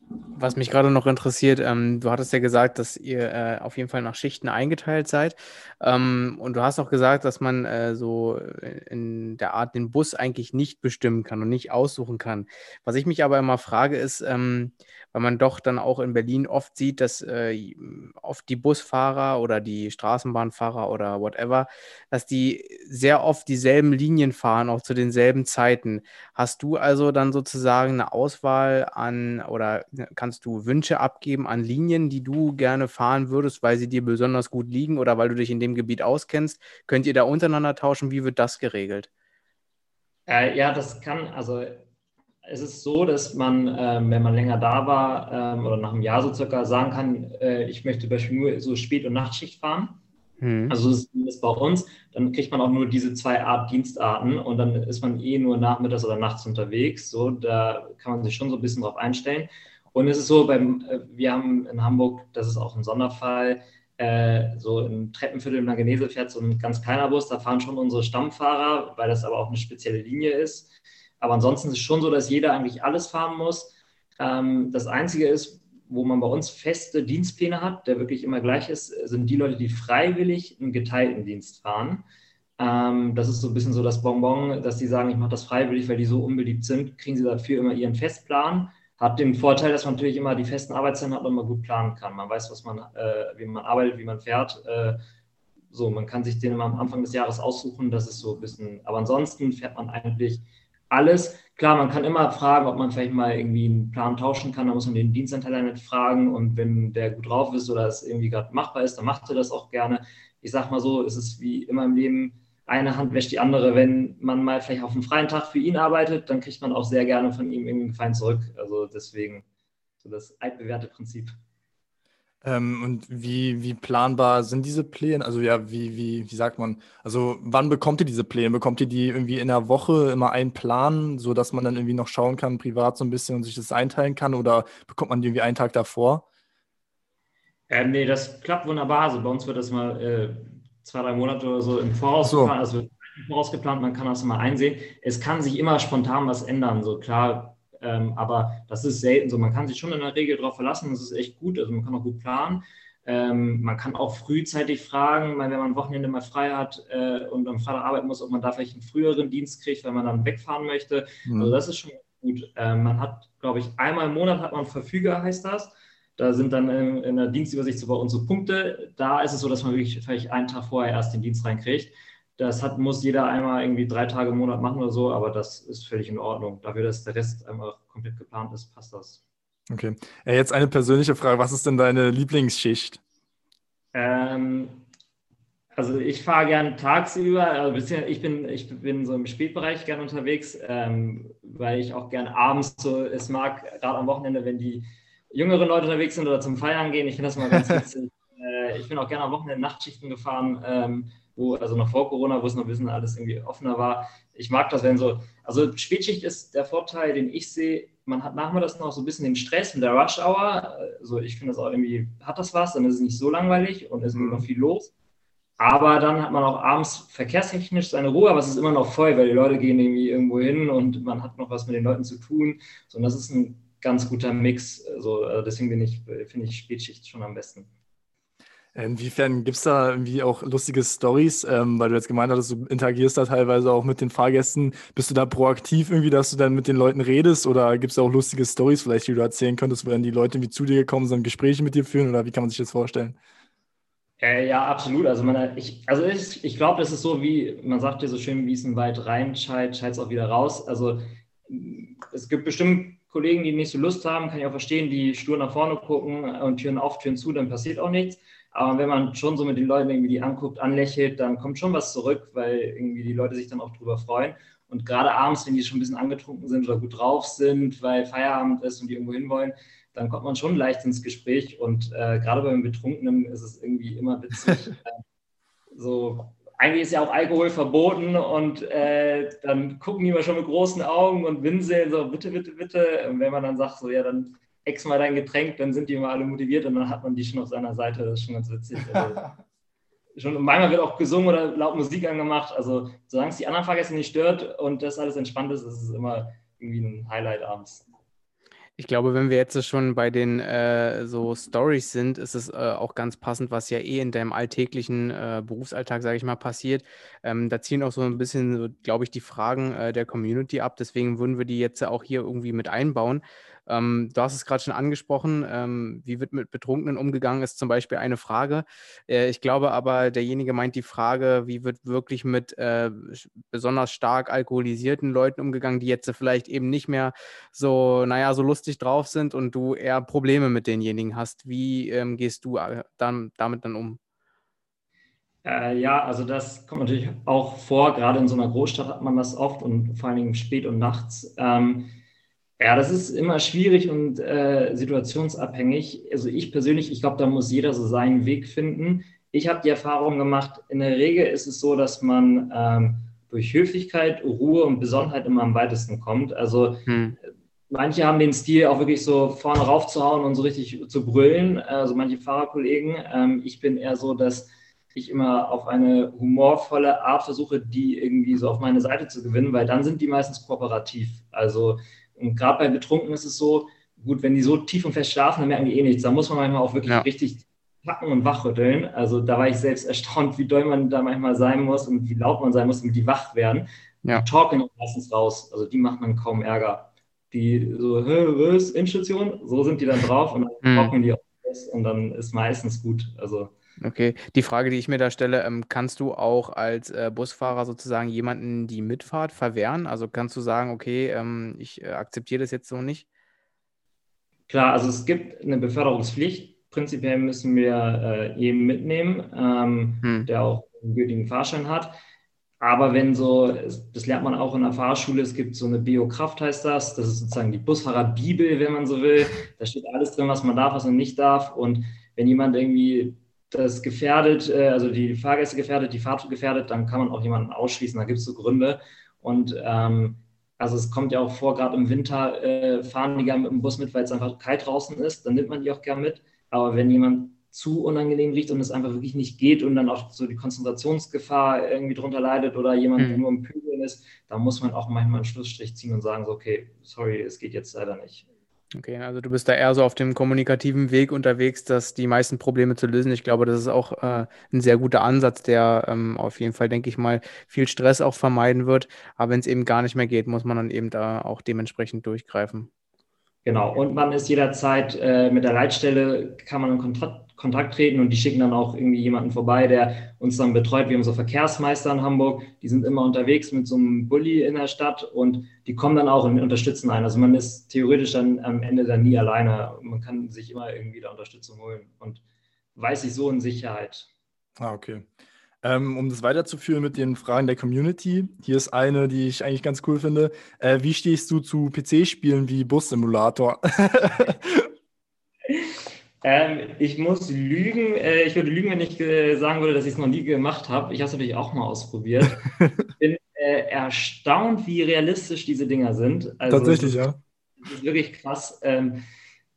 [SPEAKER 2] Was mich gerade noch interessiert, ähm, du hattest ja gesagt, dass ihr äh, auf jeden Fall nach Schichten eingeteilt seid. Ähm, und du hast auch gesagt, dass man äh, so in der Art den Bus eigentlich nicht bestimmen kann und nicht aussuchen kann. Was ich mich aber immer frage, ist, ähm, weil man doch dann auch in Berlin oft sieht, dass äh, oft die Busfahrer oder die Straßenbahnfahrer oder whatever, dass die sehr oft dieselben Linien fahren, auch zu denselben Zeiten. Hast du also dann sozusagen eine Auswahl an oder kannst du Wünsche abgeben an Linien, die du gerne fahren würdest, weil sie dir besonders gut liegen oder weil du dich in dem Gebiet auskennst? Könnt ihr da untereinander tauschen? Wie wird das geregelt?
[SPEAKER 3] Äh, ja, das kann, also es ist so, dass man, ähm, wenn man länger da war ähm, oder nach einem Jahr so circa sagen kann, äh, ich möchte beispielsweise nur so Spät- und Nachtschicht fahren. Mhm. Also das ist bei uns, dann kriegt man auch nur diese zwei Art Dienstarten und dann ist man eh nur nachmittags oder nachts unterwegs. So, da kann man sich schon so ein bisschen drauf einstellen. Und es ist so, beim, äh, wir haben in Hamburg, das ist auch ein Sonderfall, äh, so im Treppenviertel in Langenese fährt so ein ganz kleiner Bus, da fahren schon unsere Stammfahrer, weil das aber auch eine spezielle Linie ist. Aber ansonsten ist es schon so, dass jeder eigentlich alles fahren muss. Ähm, das Einzige ist, wo man bei uns feste Dienstpläne hat, der wirklich immer gleich ist, sind die Leute, die freiwillig einen geteilten Dienst fahren. Ähm, das ist so ein bisschen so das Bonbon, dass die sagen, ich mache das freiwillig, weil die so unbeliebt sind, kriegen sie dafür immer ihren Festplan. Hat den Vorteil, dass man natürlich immer die festen Arbeitszeiten hat und man gut planen kann. Man weiß, was man, äh, wie man arbeitet, wie man fährt. Äh, so, man kann sich den immer am Anfang des Jahres aussuchen. Das ist so ein bisschen, aber ansonsten fährt man eigentlich alles. Klar, man kann immer fragen, ob man vielleicht mal irgendwie einen Plan tauschen kann. Da muss man den Dienstanteil nicht fragen. Und wenn der gut drauf ist oder es irgendwie gerade machbar ist, dann macht er das auch gerne. Ich sag mal so, es ist wie immer im Leben, eine Hand wäscht die andere. Wenn man mal vielleicht auf einen freien Tag für ihn arbeitet, dann kriegt man auch sehr gerne von ihm irgendwie einen Gefallen zurück. Also deswegen so das altbewährte Prinzip.
[SPEAKER 1] Ähm, und wie, wie planbar sind diese Pläne? Also ja, wie, wie, wie sagt man? Also wann bekommt ihr diese Pläne? Bekommt ihr die irgendwie in der Woche immer einen Plan, sodass man dann irgendwie noch schauen kann, privat so ein bisschen und sich das einteilen kann? Oder bekommt man die irgendwie einen Tag davor?
[SPEAKER 3] Ähm, nee, das klappt wunderbar. Also bei uns wird das mal äh, zwei, drei Monate oder so im Voraus
[SPEAKER 1] so.
[SPEAKER 3] geplant. Also im Voraus geplant, man kann das mal einsehen. Es kann sich immer spontan was ändern. So klar, ähm, aber das ist selten so. Man kann sich schon in der Regel darauf verlassen, das ist echt gut. Also man kann auch gut planen. Ähm, man kann auch frühzeitig fragen, wenn man am Wochenende mal frei hat äh, und am Freitag arbeiten muss, ob man da vielleicht einen früheren Dienst kriegt, wenn man dann wegfahren möchte. Mhm. Also das ist schon gut. Ähm, man hat, glaube ich, einmal im Monat hat man Verfüger, heißt das. Da sind dann in, in der Dienstübersicht so bei uns so Punkte. Da ist es so, dass man wirklich vielleicht einen Tag vorher erst den Dienst reinkriegt. Das hat, muss jeder einmal irgendwie drei Tage im Monat machen oder so, aber das ist völlig in Ordnung. Dafür, dass der Rest einmal komplett geplant ist, passt das.
[SPEAKER 1] Okay. Äh, jetzt eine persönliche Frage. Was ist denn deine Lieblingsschicht?
[SPEAKER 3] Ähm, also ich fahre gerne tagsüber, also ich bin, ich bin so im Spätbereich gerne unterwegs, ähm, weil ich auch gerne abends so es mag, gerade am Wochenende, wenn die jüngeren Leute unterwegs sind oder zum Feiern gehen. Ich finde das mal ganz witzig. äh, ich bin auch gerne am Wochenende Nachtschichten gefahren. Ähm, wo, also noch vor Corona, wo es noch ein bisschen alles irgendwie offener war. Ich mag das, wenn so, also Spätschicht ist der Vorteil, den ich sehe, man hat nachmittags noch so ein bisschen den Stress mit der Rush Hour. Also ich finde das auch irgendwie, hat das was, dann ist es nicht so langweilig und es ist mhm. noch viel los. Aber dann hat man auch abends verkehrstechnisch seine Ruhe, aber es ist immer noch voll, weil die Leute gehen irgendwie irgendwo hin und man hat noch was mit den Leuten zu tun. So, und das ist ein ganz guter Mix. Also, deswegen ich, finde ich Spätschicht schon am besten.
[SPEAKER 1] Inwiefern gibt es da irgendwie auch lustige Stories, ähm, weil du jetzt gemeint hast, du interagierst da teilweise auch mit den Fahrgästen. Bist du da proaktiv irgendwie, dass du dann mit den Leuten redest oder gibt es da auch lustige Stories vielleicht, die du erzählen könntest, wo dann die Leute irgendwie zu dir gekommen sind, Gespräche mit dir führen oder wie kann man sich das vorstellen?
[SPEAKER 3] Äh, ja, absolut. Also, man, ich, also ich, ich glaube, das ist so wie, man sagt ja so schön, wie es ein Wald reinschallt, schallt es auch wieder raus. Also es gibt bestimmt Kollegen, die nicht so Lust haben, kann ich auch verstehen, die stur nach vorne gucken und Türen auf, Türen zu, dann passiert auch nichts. Aber wenn man schon so mit den Leuten irgendwie die anguckt, anlächelt, dann kommt schon was zurück, weil irgendwie die Leute sich dann auch drüber freuen. Und gerade abends, wenn die schon ein bisschen angetrunken sind oder gut drauf sind, weil Feierabend ist und die irgendwo hinwollen, dann kommt man schon leicht ins Gespräch und äh, gerade beim Betrunkenen ist es irgendwie immer witzig. Äh, so, eigentlich ist ja auch Alkohol verboten und äh, dann gucken die immer schon mit großen Augen und winseln so, bitte, bitte, bitte. Und wenn man dann sagt, so, ja, dann ex mal dein Getränk, dann sind die immer alle motiviert und dann hat man die schon auf seiner Seite. Das ist schon ganz witzig. Also, schon, manchmal wird auch gesungen oder laut Musik angemacht. Also, solange es die anderen Fahrgäste nicht stört und das alles entspannt ist, ist es immer irgendwie ein Highlight abends.
[SPEAKER 2] Ich glaube, wenn wir jetzt schon bei den äh, so Stories sind, ist es äh, auch ganz passend, was ja eh in deinem alltäglichen äh, Berufsalltag, sage ich mal, passiert. Ähm, da ziehen auch so ein bisschen, glaube ich, die Fragen äh, der Community ab. Deswegen würden wir die jetzt auch hier irgendwie mit einbauen. Ähm, du hast es gerade schon angesprochen, ähm, wie wird mit Betrunkenen umgegangen, ist zum Beispiel eine Frage. Äh, ich glaube aber, derjenige meint die Frage, wie wird wirklich mit äh, besonders stark alkoholisierten Leuten umgegangen, die jetzt vielleicht eben nicht mehr so, naja, so lustig drauf sind und du eher Probleme mit denjenigen hast. Wie ähm, gehst du äh, dann, damit dann um?
[SPEAKER 3] Äh, ja, also das kommt natürlich auch vor. Gerade in so einer Großstadt hat man das oft und vor allen Dingen spät und nachts. Ähm, ja, das ist immer schwierig und äh, situationsabhängig. Also ich persönlich, ich glaube, da muss jeder so seinen Weg finden. Ich habe die Erfahrung gemacht, in der Regel ist es so, dass man ähm, durch Höflichkeit, Ruhe und Besonnenheit immer am weitesten kommt. Also hm. manche haben den Stil auch wirklich so vorne raufzuhauen und so richtig zu brüllen, also manche Fahrerkollegen. Ähm, ich bin eher so, dass ich immer auf eine humorvolle Art versuche, die irgendwie so auf meine Seite zu gewinnen, weil dann sind die meistens kooperativ. Also und gerade bei Betrunkenen ist es so, gut, wenn die so tief und fest schlafen, dann merken die eh nichts. Da muss man manchmal auch wirklich ja. richtig packen und wachrütteln. Also da war ich selbst erstaunt, wie doll man da manchmal sein muss und wie laut man sein muss, damit die wach werden. Ja. Die talken meistens raus. Also die macht man kaum Ärger. Die so, was, Endstation? So sind die dann drauf und dann mhm. talken die auch und dann ist meistens gut. Also
[SPEAKER 2] Okay, die Frage, die ich mir da stelle, ähm, kannst du auch als äh, Busfahrer sozusagen jemanden die Mitfahrt verwehren? Also kannst du sagen, okay, ähm, ich äh, akzeptiere das jetzt so nicht?
[SPEAKER 3] Klar, also es gibt eine Beförderungspflicht. Prinzipiell müssen wir äh, jeden mitnehmen, ähm, hm. der auch einen gültigen Fahrschein hat. Aber wenn so, das lernt man auch in der Fahrschule, es gibt so eine Biokraft, heißt das. Das ist sozusagen die Busfahrerbibel, wenn man so will. Da steht alles drin, was man darf, was man nicht darf. Und wenn jemand irgendwie das gefährdet, äh, also die Fahrgäste gefährdet, die Fahrt gefährdet, dann kann man auch jemanden ausschließen. Da gibt es so Gründe. Und ähm, also es kommt ja auch vor, gerade im Winter äh, fahren die gerne mit dem Bus mit, weil es einfach kalt draußen ist. Dann nimmt man die auch gerne mit. Aber wenn jemand zu unangenehm riecht und es einfach wirklich nicht geht und dann auch so die Konzentrationsgefahr irgendwie drunter leidet oder jemand mhm. nur im Pöbeln ist, dann muss man auch manchmal einen Schlussstrich ziehen und sagen, so, okay, sorry, es geht jetzt leider nicht.
[SPEAKER 2] Okay, also du bist da eher so auf dem kommunikativen Weg unterwegs, dass die meisten Probleme zu lösen. Ich glaube, das ist auch äh, ein sehr guter Ansatz, der ähm, auf jeden Fall, denke ich mal, viel Stress auch vermeiden wird. Aber wenn es eben gar nicht mehr geht, muss man dann eben da auch dementsprechend durchgreifen.
[SPEAKER 3] Genau, und man ist jederzeit äh, mit der Leitstelle, kann man in Kontakt, Kontakt treten und die schicken dann auch irgendwie jemanden vorbei, der uns dann betreut. Wir haben so Verkehrsmeister in Hamburg, die sind immer unterwegs mit so einem Bulli in der Stadt und die kommen dann auch und unterstützen einen. Also man ist theoretisch dann am Ende dann nie alleine. Man kann sich immer irgendwie da Unterstützung holen und weiß sich so in Sicherheit.
[SPEAKER 1] Ah, okay. Ähm, um das weiterzuführen mit den Fragen der Community, hier ist eine, die ich eigentlich ganz cool finde. Äh, wie stehst du zu PC-Spielen wie Bus-Simulator?
[SPEAKER 3] Ähm, ich muss lügen. Äh, ich würde lügen, wenn ich äh, sagen würde, dass ich es noch nie gemacht habe. Ich habe es natürlich auch mal ausprobiert. Ich bin äh, erstaunt, wie realistisch diese Dinger sind.
[SPEAKER 1] Also, Tatsächlich, ja.
[SPEAKER 3] Das ist wirklich krass. Ähm,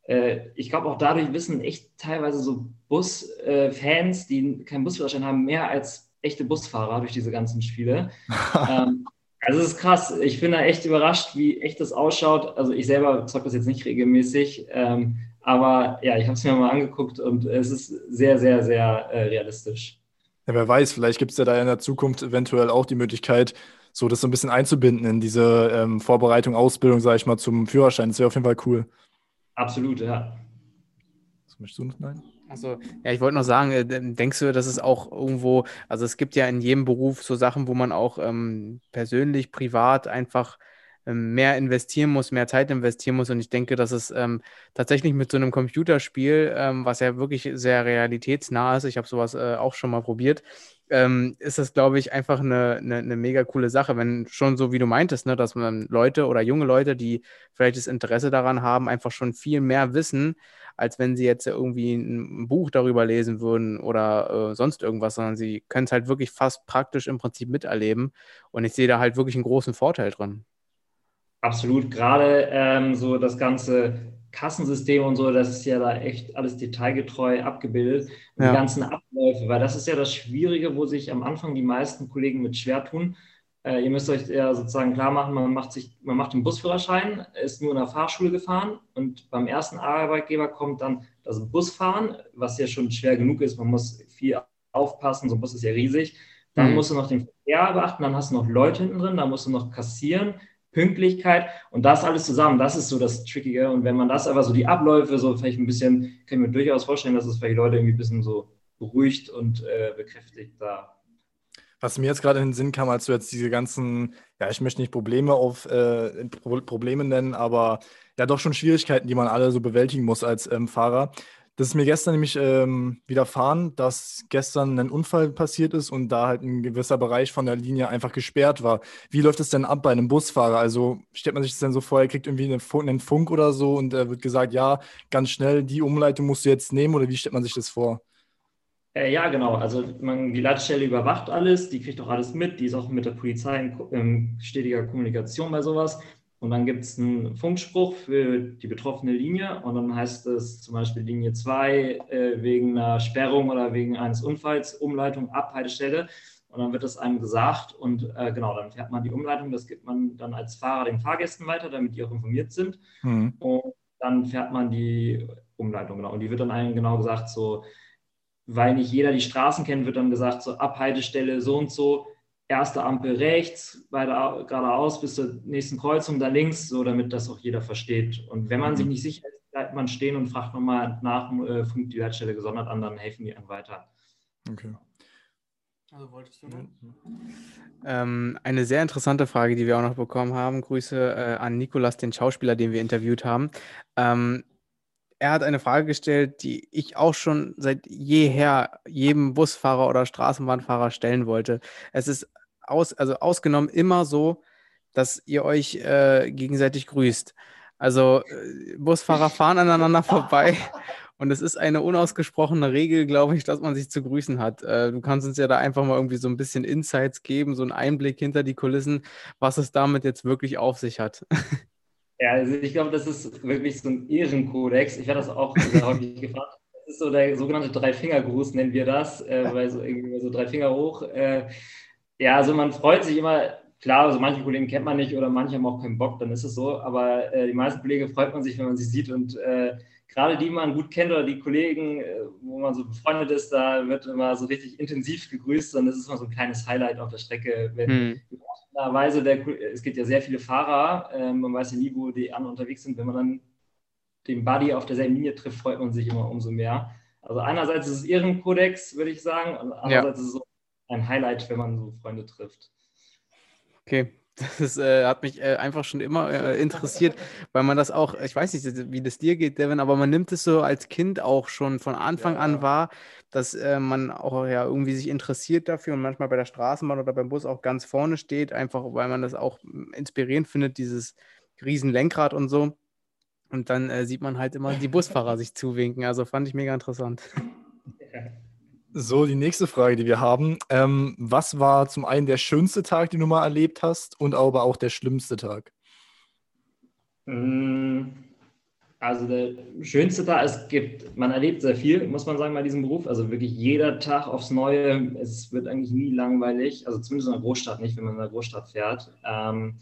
[SPEAKER 3] äh, ich glaube, auch dadurch wissen echt teilweise so Busfans, äh, die keinen Busführerschein haben, mehr als echte Busfahrer durch diese ganzen Spiele. ähm, also es ist krass. Ich bin da echt überrascht, wie echt das ausschaut. Also ich selber zocke das jetzt nicht regelmäßig. Ähm, aber ja, ich habe es mir mal angeguckt und es ist sehr, sehr, sehr äh, realistisch.
[SPEAKER 1] Ja, wer weiß, vielleicht gibt es ja da in der Zukunft eventuell auch die Möglichkeit, so das so ein bisschen einzubinden in diese ähm, Vorbereitung, Ausbildung, sage ich mal, zum Führerschein. Das wäre auf jeden Fall cool.
[SPEAKER 3] Absolut, ja.
[SPEAKER 1] Was möchtest du noch? Nein?
[SPEAKER 2] Also, ja, ich wollte noch sagen, äh, denkst du, dass es auch irgendwo, also es gibt ja in jedem Beruf so Sachen, wo man auch ähm, persönlich, privat einfach mehr investieren muss, mehr Zeit investieren muss. Und ich denke, dass es ähm, tatsächlich mit so einem Computerspiel, ähm, was ja wirklich sehr realitätsnah ist, ich habe sowas äh, auch schon mal probiert, ähm, ist das, glaube ich, einfach eine, eine, eine, mega coole Sache, wenn schon so wie du meintest, ne, dass man Leute oder junge Leute, die vielleicht das Interesse daran haben, einfach schon viel mehr wissen, als wenn sie jetzt irgendwie ein Buch darüber lesen würden oder äh, sonst irgendwas, sondern sie können es halt wirklich fast praktisch im Prinzip miterleben. Und ich sehe da halt wirklich einen großen Vorteil drin.
[SPEAKER 3] Absolut, gerade ähm, so das ganze Kassensystem und so, das ist ja da echt alles detailgetreu abgebildet. Ja. Die ganzen Abläufe, weil das ist ja das Schwierige, wo sich am Anfang die meisten Kollegen mit schwer tun. Äh, ihr müsst euch ja sozusagen klar machen, man macht, sich, man macht den Busführerschein, ist nur in der Fahrschule gefahren und beim ersten Arbeitgeber kommt dann das Busfahren, was ja schon schwer genug ist. Man muss viel aufpassen, so ein Bus ist ja riesig. Dann mhm. musst du noch den Verkehr beachten, dann hast du noch Leute hinten drin, dann musst du noch kassieren, Pünktlichkeit und das alles zusammen, das ist so das Trickige. Und wenn man das aber so die Abläufe so vielleicht ein bisschen, kann ich mir durchaus vorstellen, dass es vielleicht Leute irgendwie ein bisschen so beruhigt und äh, bekräftigt da.
[SPEAKER 1] Was mir jetzt gerade in den Sinn kam, als du jetzt diese ganzen, ja, ich möchte nicht Probleme auf äh, Probleme nennen, aber ja doch schon Schwierigkeiten, die man alle so bewältigen muss als ähm, Fahrer. Das ist mir gestern nämlich ähm, widerfahren, dass gestern ein Unfall passiert ist und da halt ein gewisser Bereich von der Linie einfach gesperrt war. Wie läuft es denn ab bei einem Busfahrer? Also stellt man sich das denn so vor, er kriegt irgendwie einen Funk oder so und er wird gesagt, ja, ganz schnell, die Umleitung musst du jetzt nehmen oder wie stellt man sich das vor?
[SPEAKER 3] Äh, ja, genau. Also man, die Leitstelle überwacht alles, die kriegt auch alles mit, die ist auch mit der Polizei in, in stetiger Kommunikation bei sowas. Und dann gibt es einen Funkspruch für die betroffene Linie und dann heißt es zum Beispiel Linie 2 äh, wegen einer Sperrung oder wegen eines Unfalls, Umleitung, Abhaltestelle. Und dann wird das einem gesagt und äh, genau, dann fährt man die Umleitung, das gibt man dann als Fahrer den Fahrgästen weiter, damit die auch informiert sind. Mhm. Und dann fährt man die Umleitung, genau. Und die wird dann einem genau gesagt, so, weil nicht jeder die Straßen kennt, wird dann gesagt, so Abhaltestelle so und so erste Ampel rechts, weiter geradeaus bis zur nächsten Kreuzung, dann links, so damit das auch jeder versteht. Und wenn man mhm. sich nicht sicher ist, bleibt man stehen und fragt nochmal nach, äh, funkt die Leitstelle gesondert an, dann helfen die einem weiter. Okay.
[SPEAKER 2] Also wolltest du noch? Ähm, eine sehr interessante Frage, die wir auch noch bekommen haben. Grüße äh, an Nikolas, den Schauspieler, den wir interviewt haben. Ähm, er hat eine Frage gestellt, die ich auch schon seit jeher jedem Busfahrer oder Straßenbahnfahrer stellen wollte. Es ist aus, also ausgenommen immer so, dass ihr euch äh, gegenseitig grüßt. Also äh, Busfahrer fahren aneinander vorbei und es ist eine unausgesprochene Regel, glaube ich, dass man sich zu grüßen hat. Äh, du kannst uns ja da einfach mal irgendwie so ein bisschen Insights geben, so einen Einblick hinter die Kulissen, was es damit jetzt wirklich auf sich hat.
[SPEAKER 3] Ja, also ich glaube, das ist wirklich so ein Ehrenkodex. Ich werde das auch sehr häufig gefragt. Das ist so der sogenannte Drei-Finger-Gruß, nennen wir das, äh, weil so irgendwie so drei Finger hoch. Äh, ja, also man freut sich immer, klar, also manche Kollegen kennt man nicht oder manche haben auch keinen Bock, dann ist es so, aber äh, die meisten Kollegen freut man sich, wenn man sie sieht und äh, gerade die man gut kennt oder die Kollegen, äh, wo man so befreundet ist, da wird immer so richtig intensiv gegrüßt und das ist immer so ein kleines Highlight auf der Strecke, wenn hm. Weise der, es gibt ja sehr viele Fahrer, äh, man weiß ja nie, wo die anderen unterwegs sind. Wenn man dann den Buddy auf derselben Linie trifft, freut man sich immer umso mehr. Also einerseits ist es Ehrenkodex, würde ich sagen, und andererseits ja. ist es so ein Highlight, wenn man so Freunde trifft.
[SPEAKER 2] Okay, das äh, hat mich äh, einfach schon immer äh, interessiert, weil man das auch, ich weiß nicht, wie das dir geht, Devin, aber man nimmt es so als Kind auch schon von Anfang ja. an wahr, dass äh, man auch ja irgendwie sich interessiert dafür und manchmal bei der Straßenbahn oder beim Bus auch ganz vorne steht, einfach weil man das auch hm, inspirierend findet, dieses Riesenlenkrad und so. Und dann äh, sieht man halt immer die Busfahrer sich zuwinken. Also fand ich mega interessant.
[SPEAKER 1] So, die nächste Frage, die wir haben. Ähm, was war zum einen der schönste Tag, den du mal erlebt hast und aber auch der schlimmste Tag?
[SPEAKER 3] Mm, also der schönste Tag, es gibt, man erlebt sehr viel, muss man sagen, bei diesem Beruf. Also wirklich jeder Tag aufs Neue. Es wird eigentlich nie langweilig, also zumindest in der Großstadt nicht, wenn man in der Großstadt fährt. Ähm,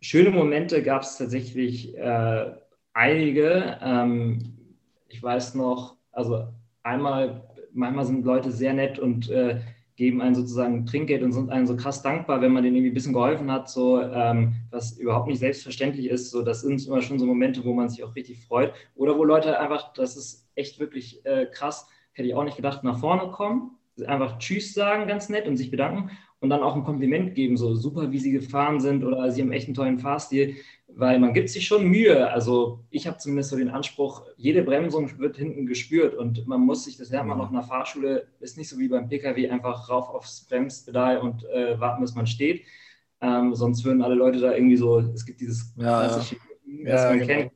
[SPEAKER 3] schöne Momente gab es tatsächlich äh, einige. Ähm, ich weiß noch, also einmal manchmal sind Leute sehr nett und äh, geben einen sozusagen Trinkgeld und sind einem so krass dankbar, wenn man denen irgendwie ein bisschen geholfen hat, so ähm, was überhaupt nicht selbstverständlich ist. So, das sind immer schon so Momente, wo man sich auch richtig freut. Oder wo Leute einfach, das ist echt wirklich äh, krass, hätte ich auch nicht gedacht, nach vorne kommen, einfach Tschüss sagen, ganz nett und sich bedanken. und dann auch ein Kompliment geben, so super, wie sie gefahren sind oder sie haben echt einen tollen Fahrstil, weil man gibt sich schon Mühe. Also ich habe zumindest so den Anspruch, jede Bremsung wird hinten gespürt und man muss sich, das lernt man auch in der Fahrschule, ist nicht so wie beim Pkw einfach rauf aufs Bremspedal und äh, warten, bis man steht. Ähm, sonst würden alle Leute da irgendwie so, es gibt dieses klassische, ja, das man genau. kennt.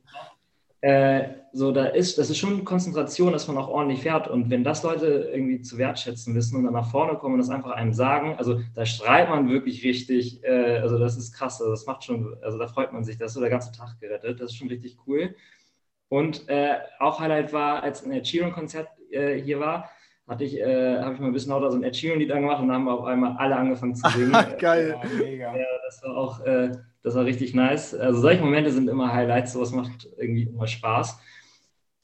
[SPEAKER 3] Äh, so, da ist, das ist schon Konzentration, dass man auch ordentlich fährt. Und wenn das Leute irgendwie zu wertschätzen wissen und dann nach vorne kommen und das einfach einem sagen, also da strahlt man wirklich richtig, äh, also das ist krass, also das macht schon, also da freut man sich, das ist so der ganze Tag gerettet, das ist schon richtig cool. Und äh, auch Highlight war, als ein Ed Sheeran-Konzert äh, hier war, hatte ich, äh, habe ich mal ein bisschen lauter so ein Ed Sheeran-Lied angemacht und dann haben auf einmal alle angefangen zu singen.
[SPEAKER 1] Geil. Ja,
[SPEAKER 3] mega. Ja, das war auch, äh, das war richtig nice. Also solche Momente sind immer Highlights, sowas macht irgendwie immer Spaß.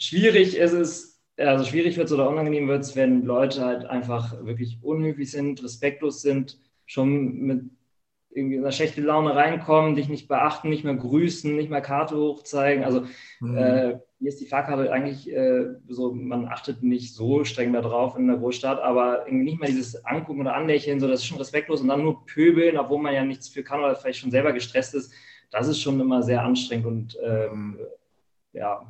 [SPEAKER 3] Schwierig ist es, also schwierig wird es oder unangenehm wird es, wenn Leute halt einfach wirklich unhöflich sind, respektlos sind, schon mit irgendwie in eine schlechte Laune reinkommen, dich nicht beachten, nicht mehr grüßen, nicht mehr Karte hochzeigen. Also mhm. äh, hier ist die Fahrkarte eigentlich äh, so, man achtet nicht so streng darauf in der Großstadt, aber irgendwie nicht mehr dieses Angucken oder Anlächeln, so das ist schon respektlos und dann nur pöbeln, obwohl man ja nichts für kann oder vielleicht schon selber gestresst ist, das ist schon immer sehr anstrengend und ähm, ja,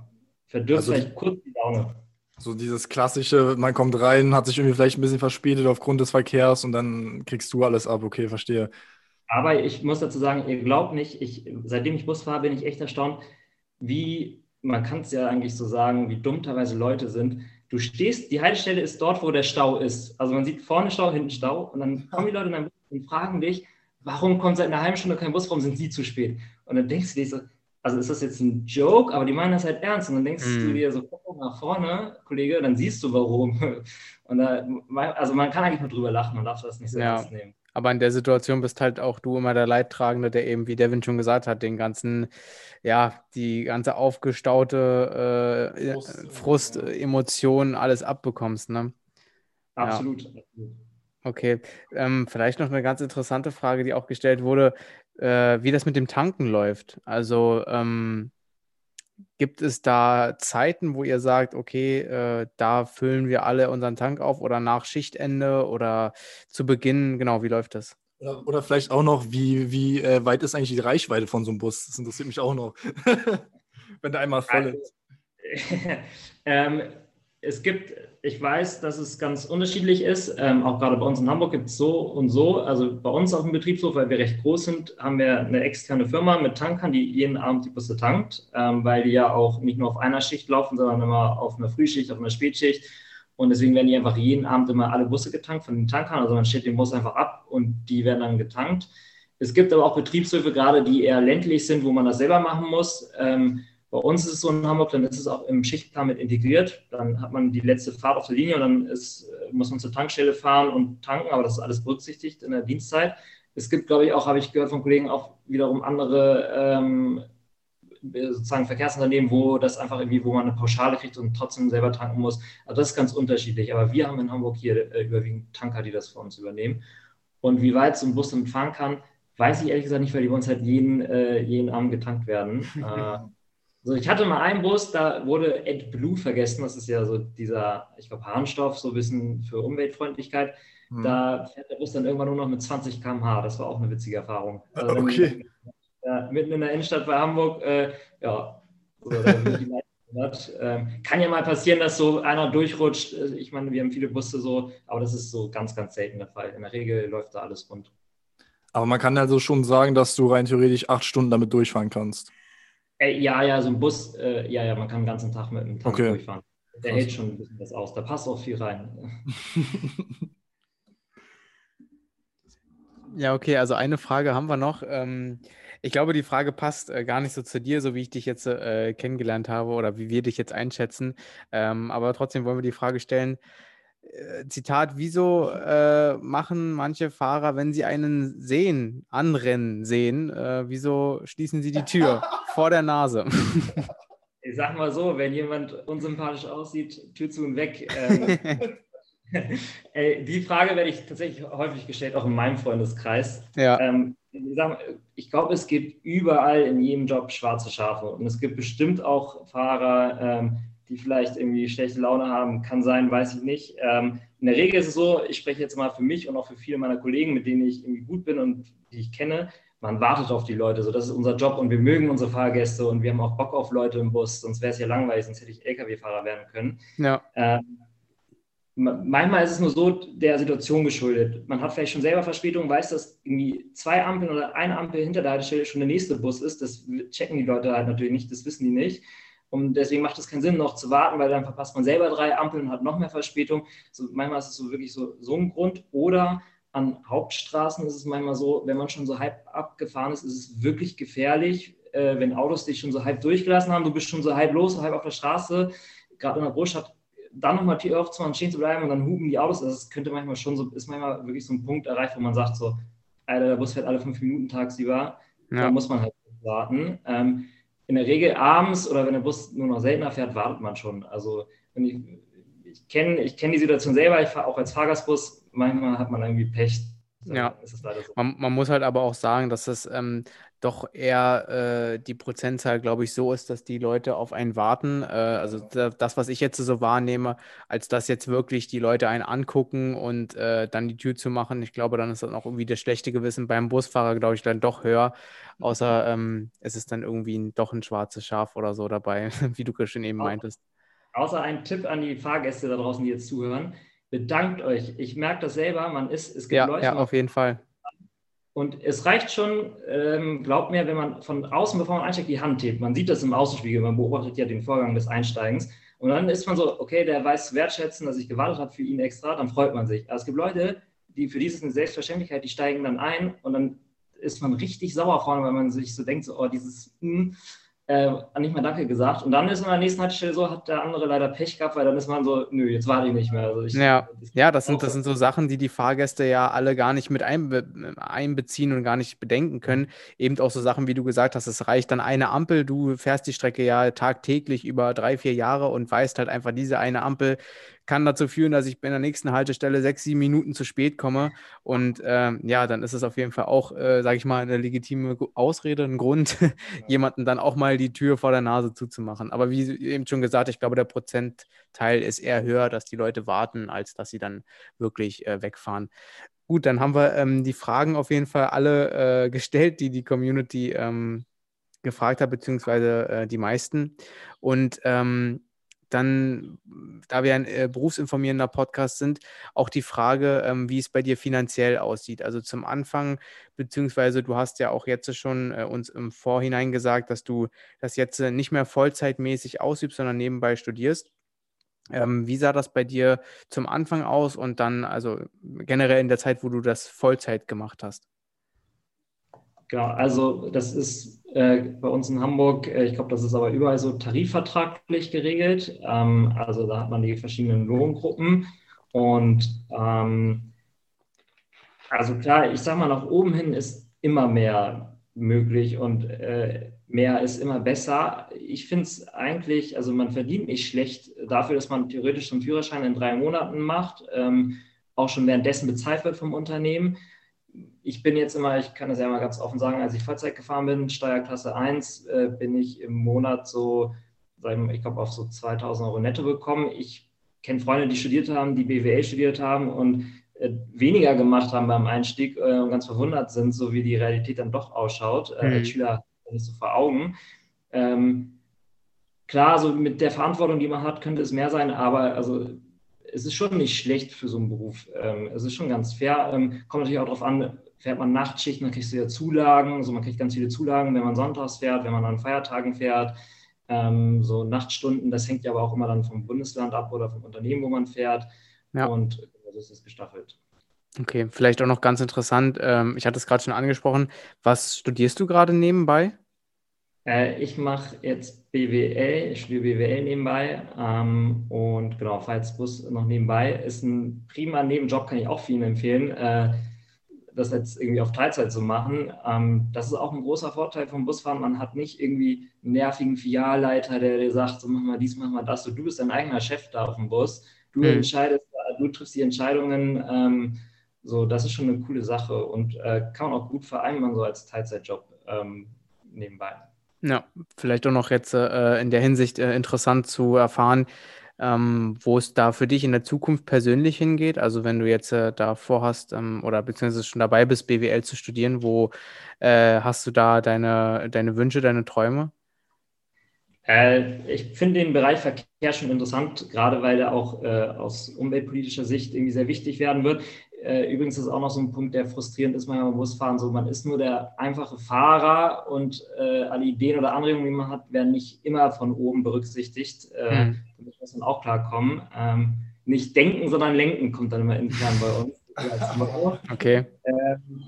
[SPEAKER 3] verdürft also, vielleicht kurz die Laune.
[SPEAKER 1] So dieses klassische, man kommt rein, hat sich irgendwie vielleicht ein bisschen verspätet aufgrund des Verkehrs und dann kriegst du alles ab, okay, verstehe.
[SPEAKER 3] Aber ich muss dazu sagen, ihr glaubt nicht, ich, seitdem ich Bus fahre, bin ich echt erstaunt, wie, man kann es ja eigentlich so sagen, wie dumm teilweise Leute sind. Du stehst, die Haltestelle ist dort, wo der Stau ist. Also man sieht vorne Stau, hinten Stau und dann kommen die Leute dann und fragen dich, warum kommt seit einer halben Stunde kein Bus, warum sind sie zu spät? Und dann denkst du dir so, also ist das jetzt ein Joke, aber die meinen das halt ernst. Und dann denkst mm. du mhm. dir so, guck nach vorne, Kollege, dann siehst du warum. Und da, also man kann eigentlich nur drüber lachen, man darf das nicht so ja. ernst nehmen.
[SPEAKER 2] Aber in der Situation bist halt auch du immer der Leidtragende, der eben, wie Devin schon gesagt hat, den ganzen, ja, die ganze aufgestaute äh, Frust, Frust ja. Emotionen, alles abbekommst, ne?
[SPEAKER 3] Absolut. Ja.
[SPEAKER 2] Okay, ähm, vielleicht noch eine ganz interessante Frage, die auch gestellt wurde, äh, wie das mit dem Tanken läuft. Also ähm, Gibt es da Zeiten, wo ihr sagt, okay, äh, da füllen wir alle unseren Tank auf oder nach Schichtende oder zu Beginn? Genau, wie läuft das?
[SPEAKER 1] Oder, oder vielleicht auch noch, wie, wie äh, weit ist eigentlich die Reichweite von so einem Bus? Das interessiert mich auch noch. Wenn der einmal voll also, ist.
[SPEAKER 3] ähm, es gibt, ich weiß, dass es ganz unterschiedlich ist. Ähm, auch gerade bei uns in Hamburg gibt es so und so. Also bei uns auf dem Betriebshof, weil wir recht groß sind, haben wir eine externe Firma mit Tankern, die jeden Abend die Busse tankt, ähm, weil die ja auch nicht nur auf einer Schicht laufen, sondern immer auf einer Frühschicht, auf einer Spätschicht. Und deswegen werden die einfach jeden Abend immer alle Busse getankt von den Tankern. Also man stellt den Bus einfach ab und die werden dann getankt. Es gibt aber auch Betriebshöfe, gerade die eher ländlich sind, wo man das selber machen muss. Ähm, bei uns ist es so in Hamburg, dann ist es auch im Schichtplan mit integriert. Dann hat man die letzte Fahrt auf der Linie und dann ist, muss man zur Tankstelle fahren und tanken, aber das ist alles berücksichtigt in der Dienstzeit. Es gibt, glaube ich, auch, habe ich gehört von Kollegen, auch wiederum andere ähm, sozusagen Verkehrsunternehmen, wo das einfach irgendwie, wo man eine Pauschale kriegt und trotzdem selber tanken muss. Also das ist ganz unterschiedlich. Aber wir haben in Hamburg hier äh, überwiegend Tanker, die das für uns übernehmen. Und wie weit so ein Bus damit fahren kann, weiß ich ehrlich gesagt nicht, weil die bei uns halt jeden, äh, jeden Abend getankt werden. äh, also ich hatte mal einen Bus, da wurde AdBlue vergessen. Das ist ja so dieser, ich glaube, Harnstoff, so ein bisschen für Umweltfreundlichkeit. Hm. Da fährt der Bus dann irgendwann nur noch mit 20 km/h. Das war auch eine witzige Erfahrung. Also
[SPEAKER 1] okay.
[SPEAKER 3] Ja, mitten in der Innenstadt bei Hamburg, äh, ja, ähm, kann ja mal passieren, dass so einer durchrutscht. Ich meine, wir haben viele Busse so, aber das ist so ganz, ganz selten der Fall. In der Regel läuft da alles rund.
[SPEAKER 1] Aber man kann also schon sagen, dass du rein theoretisch acht Stunden damit durchfahren kannst.
[SPEAKER 3] Äh, ja, ja, so ein Bus, äh, ja, ja, man kann den ganzen Tag mit dem Tank okay. durchfahren. Der Krass. hält schon ein bisschen was aus. Da passt auch viel rein.
[SPEAKER 2] ja, okay, also eine Frage haben wir noch. Ähm, ich glaube, die Frage passt äh, gar nicht so zu dir, so wie ich dich jetzt äh, kennengelernt habe oder wie wir dich jetzt einschätzen. Ähm, aber trotzdem wollen wir die Frage stellen. Äh, Zitat, wieso äh, machen manche Fahrer, wenn sie einen sehen, anrennen sehen, äh, wieso schließen sie die Tür vor der Nase?
[SPEAKER 3] Ich sag mal so, wenn jemand unsympathisch aussieht, Tür zu und weg. Ähm, die Frage werde ich tatsächlich häufig gestellt, auch in meinem Freundeskreis.
[SPEAKER 2] Ja. Ähm,
[SPEAKER 3] ich, ich glaube, es gibt überall in jedem Job schwarze Schafe und es gibt bestimmt auch Fahrer, ähm, die vielleicht irgendwie schlechte Laune haben. Kann sein, weiß ich nicht. Ähm, in der Regel ist es so, ich spreche jetzt mal für mich und auch für viele meiner Kollegen, mit denen ich irgendwie gut bin und die ich kenne, man wartet auf die Leute. So, das ist unser Job und wir mögen unsere Fahrgäste und wir haben auch Bock auf Leute im Bus, sonst wäre es ja langweilig, sonst hätte ich Lkw-Fahrer werden können. Ja. Ähm, manchmal ist es nur so der Situation geschuldet. Man hat vielleicht schon selber Verspätung, weiß, dass irgendwie zwei Ampeln oder eine Ampel hinter der Haltestelle schon der nächste Bus ist. Das checken die Leute halt natürlich nicht, das wissen die nicht. Und deswegen macht es keinen Sinn, noch zu warten, weil dann verpasst man selber drei Ampeln und hat noch mehr Verspätung. So, manchmal ist es so wirklich so, so ein Grund. Oder an Hauptstraßen ist es manchmal so, wenn man schon so halb abgefahren ist, ist es wirklich gefährlich, äh, wenn Autos dich schon so halb durchgelassen haben, du bist schon so halb los, halb auf der Straße, gerade in der Großstadt, dann nochmal Tür aufzumachen, stehen zu bleiben und dann hupen die Autos. Also das könnte manchmal schon so, ist manchmal wirklich so ein Punkt erreicht, wo man sagt so, Alter, der Bus fährt alle fünf Minuten tagsüber, ja. da muss man halt warten. Ähm, in der Regel abends oder wenn der Bus nur noch seltener fährt, wartet man schon. Also ich, ich kenne ich kenn die Situation selber, ich fahre auch als Fahrgastbus manchmal hat man irgendwie Pech.
[SPEAKER 2] Ja, so. man, man, muss halt aber auch sagen, dass das ähm, doch eher äh, die Prozentzahl, glaube ich, so ist, dass die Leute auf einen warten. Äh, also das, was ich jetzt so wahrnehme, als dass jetzt wirklich die Leute einen angucken und äh, dann die Tür zu machen. Ich glaube, dann ist dann auch irgendwie das schlechte Gewissen beim Busfahrer, glaube ich, dann doch höher. Außer ähm, es ist dann irgendwie ein, doch ein schwarzes Schaf oder so dabei, wie du schon eben meintest.
[SPEAKER 3] Außer ein Tipp an die Fahrgäste da draußen, die jetzt zuhören bedankt euch. Ich merke das selber, man ist, es
[SPEAKER 2] gibt ja, Leute. Ja, auf jeden Fall.
[SPEAKER 3] Und es reicht schon, ähm, glaubt mir, wenn man von außen, bevor man einsteigt, die Hand hebt. Man sieht das im Außenspiegel, man beobachtet ja den Vorgang des Einsteigens. Und dann ist man so, okay, der weiß zu wertschätzen, dass ich gewartet habe für ihn extra, dann freut man sich. Aber es gibt Leute, die für dieses eine Selbstverständlichkeit, die steigen dann ein und dann ist man richtig sauer vorne, weil man sich so denkt, so, oh, dieses, mh, hm, äh, nicht mehr Danke gesagt. Und dann ist man an der nächsten Haltestelle so, hat der andere leider Pech gehabt, weil dann ist man so, nö, jetzt warte ich nicht mehr. Also ich,
[SPEAKER 2] ja, das, ja das, sind, das sind so Sachen, die die Fahrgäste ja alle gar nicht mit einbe einbeziehen und gar nicht bedenken können. Eben auch so Sachen, wie du gesagt hast, es reicht dann eine Ampel, du fährst die Strecke ja tagtäglich über drei, vier Jahre und weißt halt einfach, diese eine Ampel kann dazu führen, dass ich bei der nächsten Haltestelle sechs, sieben Minuten zu spät komme. Und ähm, ja, dann ist es auf jeden Fall auch, äh, sage ich mal, eine legitime Ausrede, ein Grund, ja. jemanden dann auch mal die Tür vor der Nase zuzumachen. Aber wie eben schon gesagt, ich glaube, der Prozentteil ist eher höher, dass die Leute warten, als dass sie dann wirklich äh, wegfahren. Gut, dann haben wir ähm, die Fragen auf jeden Fall alle äh, gestellt, die die Community ähm, gefragt hat, beziehungsweise äh, die meisten. Und ähm, dann, da wir ein äh, berufsinformierender Podcast sind, auch die Frage, ähm, wie es bei dir finanziell aussieht. Also zum Anfang, beziehungsweise du hast ja auch jetzt schon äh, uns im Vorhinein gesagt, dass du das jetzt äh, nicht mehr vollzeitmäßig ausübst, sondern nebenbei studierst. Ähm, wie sah das bei dir zum Anfang aus und dann, also generell in der Zeit, wo du das Vollzeit gemacht hast?
[SPEAKER 3] Genau, also das ist äh, bei uns in Hamburg, äh, ich glaube, das ist aber überall so tarifvertraglich geregelt. Ähm, also da hat man die verschiedenen Lohngruppen und ähm, also klar, ich sage mal, nach oben hin ist immer mehr möglich und äh, mehr ist immer besser. Ich finde es eigentlich, also man verdient nicht schlecht dafür, dass man theoretisch einen Führerschein in drei Monaten macht, ähm, auch schon währenddessen bezahlt wird vom Unternehmen ich bin jetzt immer, ich kann das ja mal ganz offen sagen, als ich Vollzeit gefahren bin, Steuerklasse 1, äh, bin ich im Monat so, ich glaube, auf so 2000 Euro netto bekommen. Ich kenne Freunde, die studiert haben, die BWL studiert haben und äh, weniger gemacht haben beim Einstieg äh, und ganz verwundert sind, so wie die Realität dann doch ausschaut. Äh, mhm. Als Schüler nicht so vor Augen. Ähm, klar, so mit der Verantwortung, die man hat, könnte es mehr sein, aber also es ist schon nicht schlecht für so einen Beruf. Ähm, es ist schon ganz fair. Ähm, kommt natürlich auch darauf an, fährt man Nachtschichten, dann kriegst du ja Zulagen. Also man kriegt ganz viele Zulagen, wenn man sonntags fährt, wenn man an Feiertagen fährt. Ähm, so Nachtstunden, das hängt ja aber auch immer dann vom Bundesland ab oder vom Unternehmen, wo man fährt. Ja. Und so ist es gestaffelt.
[SPEAKER 2] Okay, vielleicht auch noch ganz interessant. Ähm, ich hatte es gerade schon angesprochen. Was studierst du gerade nebenbei?
[SPEAKER 3] Äh, ich mache jetzt BWL, ich studiere BWL nebenbei ähm, und genau, falls Bus noch nebenbei ist ein prima Nebenjob, kann ich auch vielen empfehlen, äh, das jetzt irgendwie auf Teilzeit zu machen. Ähm, das ist auch ein großer Vorteil vom Busfahren. Man hat nicht irgendwie einen nervigen Filialleiter, der dir sagt, so mach mal dies, mach mal das. So, du bist dein eigener Chef da auf dem Bus. Du mhm. entscheidest, du triffst die Entscheidungen. Ähm, so, das ist schon eine coole Sache und äh, kann man auch gut vereinbaren, so als Teilzeitjob ähm, nebenbei.
[SPEAKER 2] Ja, vielleicht auch noch jetzt äh, in der Hinsicht äh, interessant zu erfahren, ähm, wo es da für dich in der Zukunft persönlich hingeht. Also wenn du jetzt äh, da vorhast ähm, oder beziehungsweise schon dabei bist, BWL zu studieren, wo äh, hast du da deine, deine Wünsche, deine Träume?
[SPEAKER 3] Äh, ich finde den Bereich Verkehr schon interessant, gerade weil der auch äh, aus umweltpolitischer Sicht irgendwie sehr wichtig werden wird. Äh, übrigens ist auch noch so ein Punkt, der frustrierend ist manchmal beim Busfahren. So, man ist nur der einfache Fahrer und äh, alle Ideen oder Anregungen, die man hat, werden nicht immer von oben berücksichtigt. Äh, mhm. Damit muss man auch klarkommen. Ähm, nicht denken, sondern lenken kommt dann immer intern bei uns.
[SPEAKER 2] okay.
[SPEAKER 3] Ähm,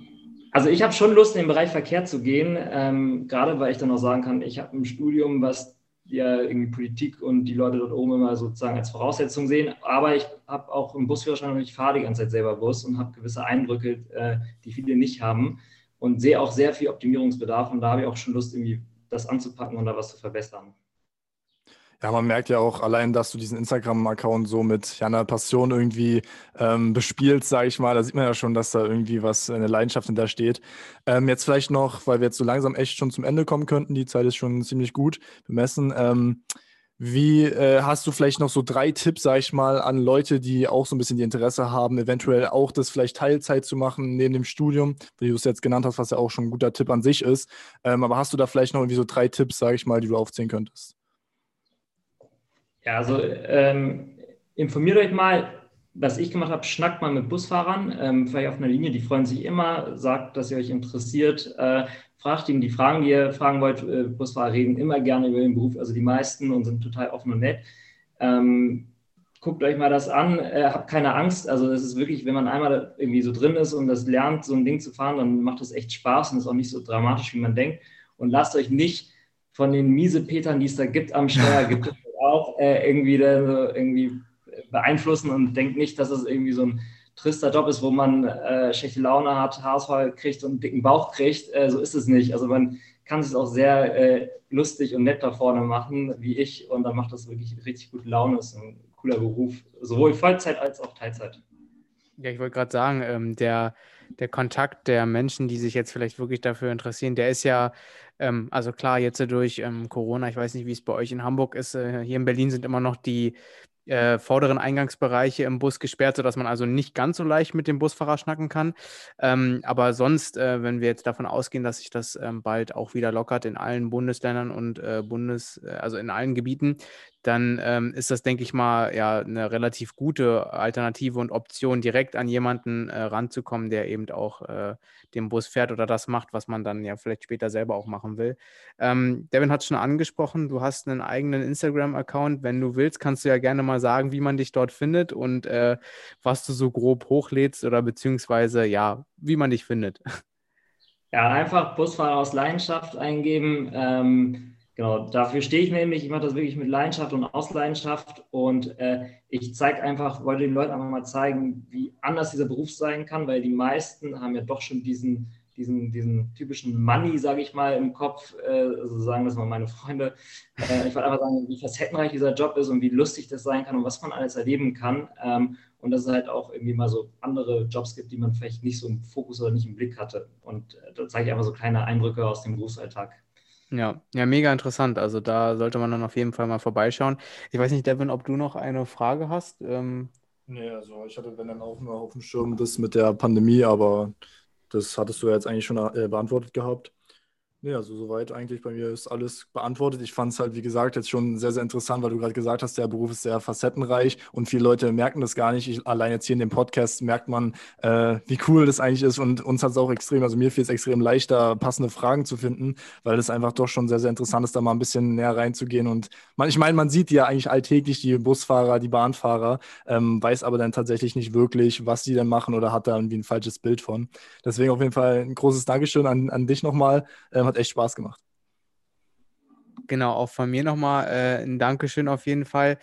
[SPEAKER 3] also ich habe schon Lust, in den Bereich Verkehr zu gehen, ähm, gerade weil ich dann auch sagen kann, ich habe ein Studium, was ja irgendwie Politik und die Leute dort oben immer sozusagen als Voraussetzung sehen. Aber ich habe auch im Busführerschein und ich fahre die ganze Zeit selber Bus und habe gewisse Eindrücke, äh, die viele nicht haben und sehe auch sehr viel Optimierungsbedarf und da habe ich auch schon Lust, irgendwie das anzupacken und da was zu verbessern.
[SPEAKER 1] Ja, man merkt ja auch allein, dass du diesen Instagram-Account so mit ja, einer Passion irgendwie ähm, bespielst, sage ich mal. Da sieht man ja schon, dass da irgendwie was, eine Leidenschaft hinter steht. Ähm, jetzt vielleicht noch, weil wir jetzt so langsam echt schon zum Ende kommen könnten, die Zeit ist schon ziemlich gut bemessen. Ähm, wie äh, hast du vielleicht noch so drei Tipps, sag ich mal, an Leute, die auch so ein bisschen die Interesse haben, eventuell auch das vielleicht Teilzeit zu machen neben dem Studium, wie du es jetzt genannt hast, was ja auch schon ein guter Tipp an sich ist. Ähm, aber hast du da vielleicht noch irgendwie so drei Tipps, sag ich mal, die du aufzählen könntest?
[SPEAKER 3] Ja, also ähm, informiert euch mal, was ich gemacht habe, schnackt mal mit Busfahrern, ähm, vielleicht auf einer Linie, die freuen sich immer, sagt, dass ihr euch interessiert, äh, fragt ihn die Fragen, die ihr fragen wollt. Äh, Busfahrer reden immer gerne über den Beruf, also die meisten und sind total offen und nett. Ähm, guckt euch mal das an, äh, habt keine Angst. Also es ist wirklich, wenn man einmal irgendwie so drin ist und das lernt, so ein Ding zu fahren, dann macht das echt Spaß und ist auch nicht so dramatisch, wie man denkt. Und lasst euch nicht von den miese Petern, die es da gibt am Steuer, gibt auch äh, irgendwie, da, irgendwie beeinflussen und denkt nicht, dass es irgendwie so ein trister Job ist, wo man äh, schlechte Laune hat, Haarausfall kriegt und einen dicken Bauch kriegt. Äh, so ist es nicht. Also man kann es auch sehr äh, lustig und nett da vorne machen, wie ich. Und dann macht das wirklich richtig gute Laune. Ist ein cooler Beruf, sowohl Vollzeit als auch Teilzeit.
[SPEAKER 2] Ja, ich wollte gerade sagen, ähm, der, der Kontakt der Menschen, die sich jetzt vielleicht wirklich dafür interessieren, der ist ja ähm, also klar, jetzt durch ähm, Corona, ich weiß nicht, wie es bei euch in Hamburg ist. Äh, hier in Berlin sind immer noch die äh, vorderen Eingangsbereiche im Bus gesperrt, sodass man also nicht ganz so leicht mit dem Busfahrer schnacken kann. Ähm, aber sonst, äh, wenn wir jetzt davon ausgehen, dass sich das ähm, bald auch wieder lockert in allen Bundesländern und äh, Bundes, äh, also in allen Gebieten, dann ähm, ist das, denke ich mal, ja eine relativ gute Alternative und Option, direkt an jemanden äh, ranzukommen, der eben auch äh, den Bus fährt oder das macht, was man dann ja vielleicht später selber auch machen will. Ähm, Devin hat es schon angesprochen, du hast einen eigenen Instagram-Account. Wenn du willst, kannst du ja gerne mal sagen, wie man dich dort findet und äh, was du so grob hochlädst oder beziehungsweise ja, wie man dich findet.
[SPEAKER 3] Ja, einfach Busfahrer aus Leidenschaft eingeben. Ähm Genau, dafür stehe ich nämlich. Ich mache das wirklich mit Leidenschaft und aus Leidenschaft. Und äh, ich zeige einfach, wollte den Leuten einfach mal zeigen, wie anders dieser Beruf sein kann, weil die meisten haben ja doch schon diesen, diesen, diesen typischen Money, sage ich mal, im Kopf. Äh, also sagen das mal meine Freunde. Äh, ich wollte einfach sagen, wie facettenreich dieser Job ist und wie lustig das sein kann und was man alles erleben kann. Ähm, und dass es halt auch irgendwie mal so andere Jobs gibt, die man vielleicht nicht so im Fokus oder nicht im Blick hatte. Und äh, da zeige ich einfach so kleine Eindrücke aus dem Berufsalltag.
[SPEAKER 2] Ja, ja, mega interessant. Also da sollte man dann auf jeden Fall mal vorbeischauen. Ich weiß nicht, Devin, ob du noch eine Frage hast. Ähm,
[SPEAKER 1] Nee, also ich hatte wenn dann auch nur auf dem Schirm das mit der Pandemie, aber das hattest du ja jetzt eigentlich schon äh, beantwortet gehabt. Nee, also soweit eigentlich bei mir ist alles beantwortet. Ich fand es halt, wie gesagt, jetzt schon sehr, sehr interessant, weil du gerade gesagt hast, der Beruf ist sehr facettenreich und viele Leute merken das gar nicht. Ich, allein jetzt hier in dem Podcast merkt man, äh, wie cool das eigentlich ist und uns hat es auch extrem, also mir fiel es extrem leichter, passende Fragen zu finden, weil es einfach doch schon sehr, sehr interessant ist, da mal ein bisschen näher reinzugehen. Und man, ich meine, man sieht ja eigentlich alltäglich die Busfahrer, die Bahnfahrer, ähm, weiß aber dann tatsächlich nicht wirklich, was die denn machen oder hat da irgendwie ein falsches Bild von. Deswegen auf jeden Fall ein großes Dankeschön an, an dich nochmal. Ähm, hat echt Spaß gemacht.
[SPEAKER 2] Genau, auch von mir nochmal äh, ein Dankeschön auf jeden Fall.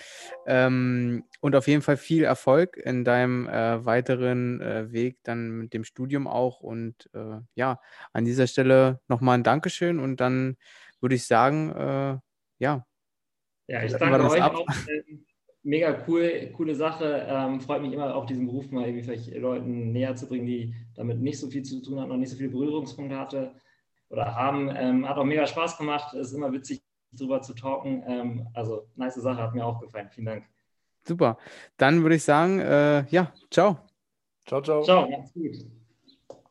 [SPEAKER 2] Ähm, und auf jeden Fall viel Erfolg in deinem äh, weiteren äh, Weg, dann mit dem Studium auch. Und äh, ja, an dieser Stelle nochmal ein Dankeschön und dann würde ich sagen, äh, ja.
[SPEAKER 3] Ja, ich danke euch ab. auch. Äh, mega cool, coole Sache. Ähm, freut mich immer auch diesen Beruf mal irgendwie vielleicht Leuten näher zu bringen, die damit nicht so viel zu tun hatten und nicht so viele Berührungspunkte hatte oder haben. Ähm, hat auch mega Spaß gemacht. Ist immer witzig, drüber zu talken. Ähm, also, nice Sache, hat mir auch gefallen. Vielen Dank.
[SPEAKER 2] Super. Dann würde ich sagen, äh, ja, ciao.
[SPEAKER 1] Ciao, ciao.
[SPEAKER 3] Ciao, macht's gut.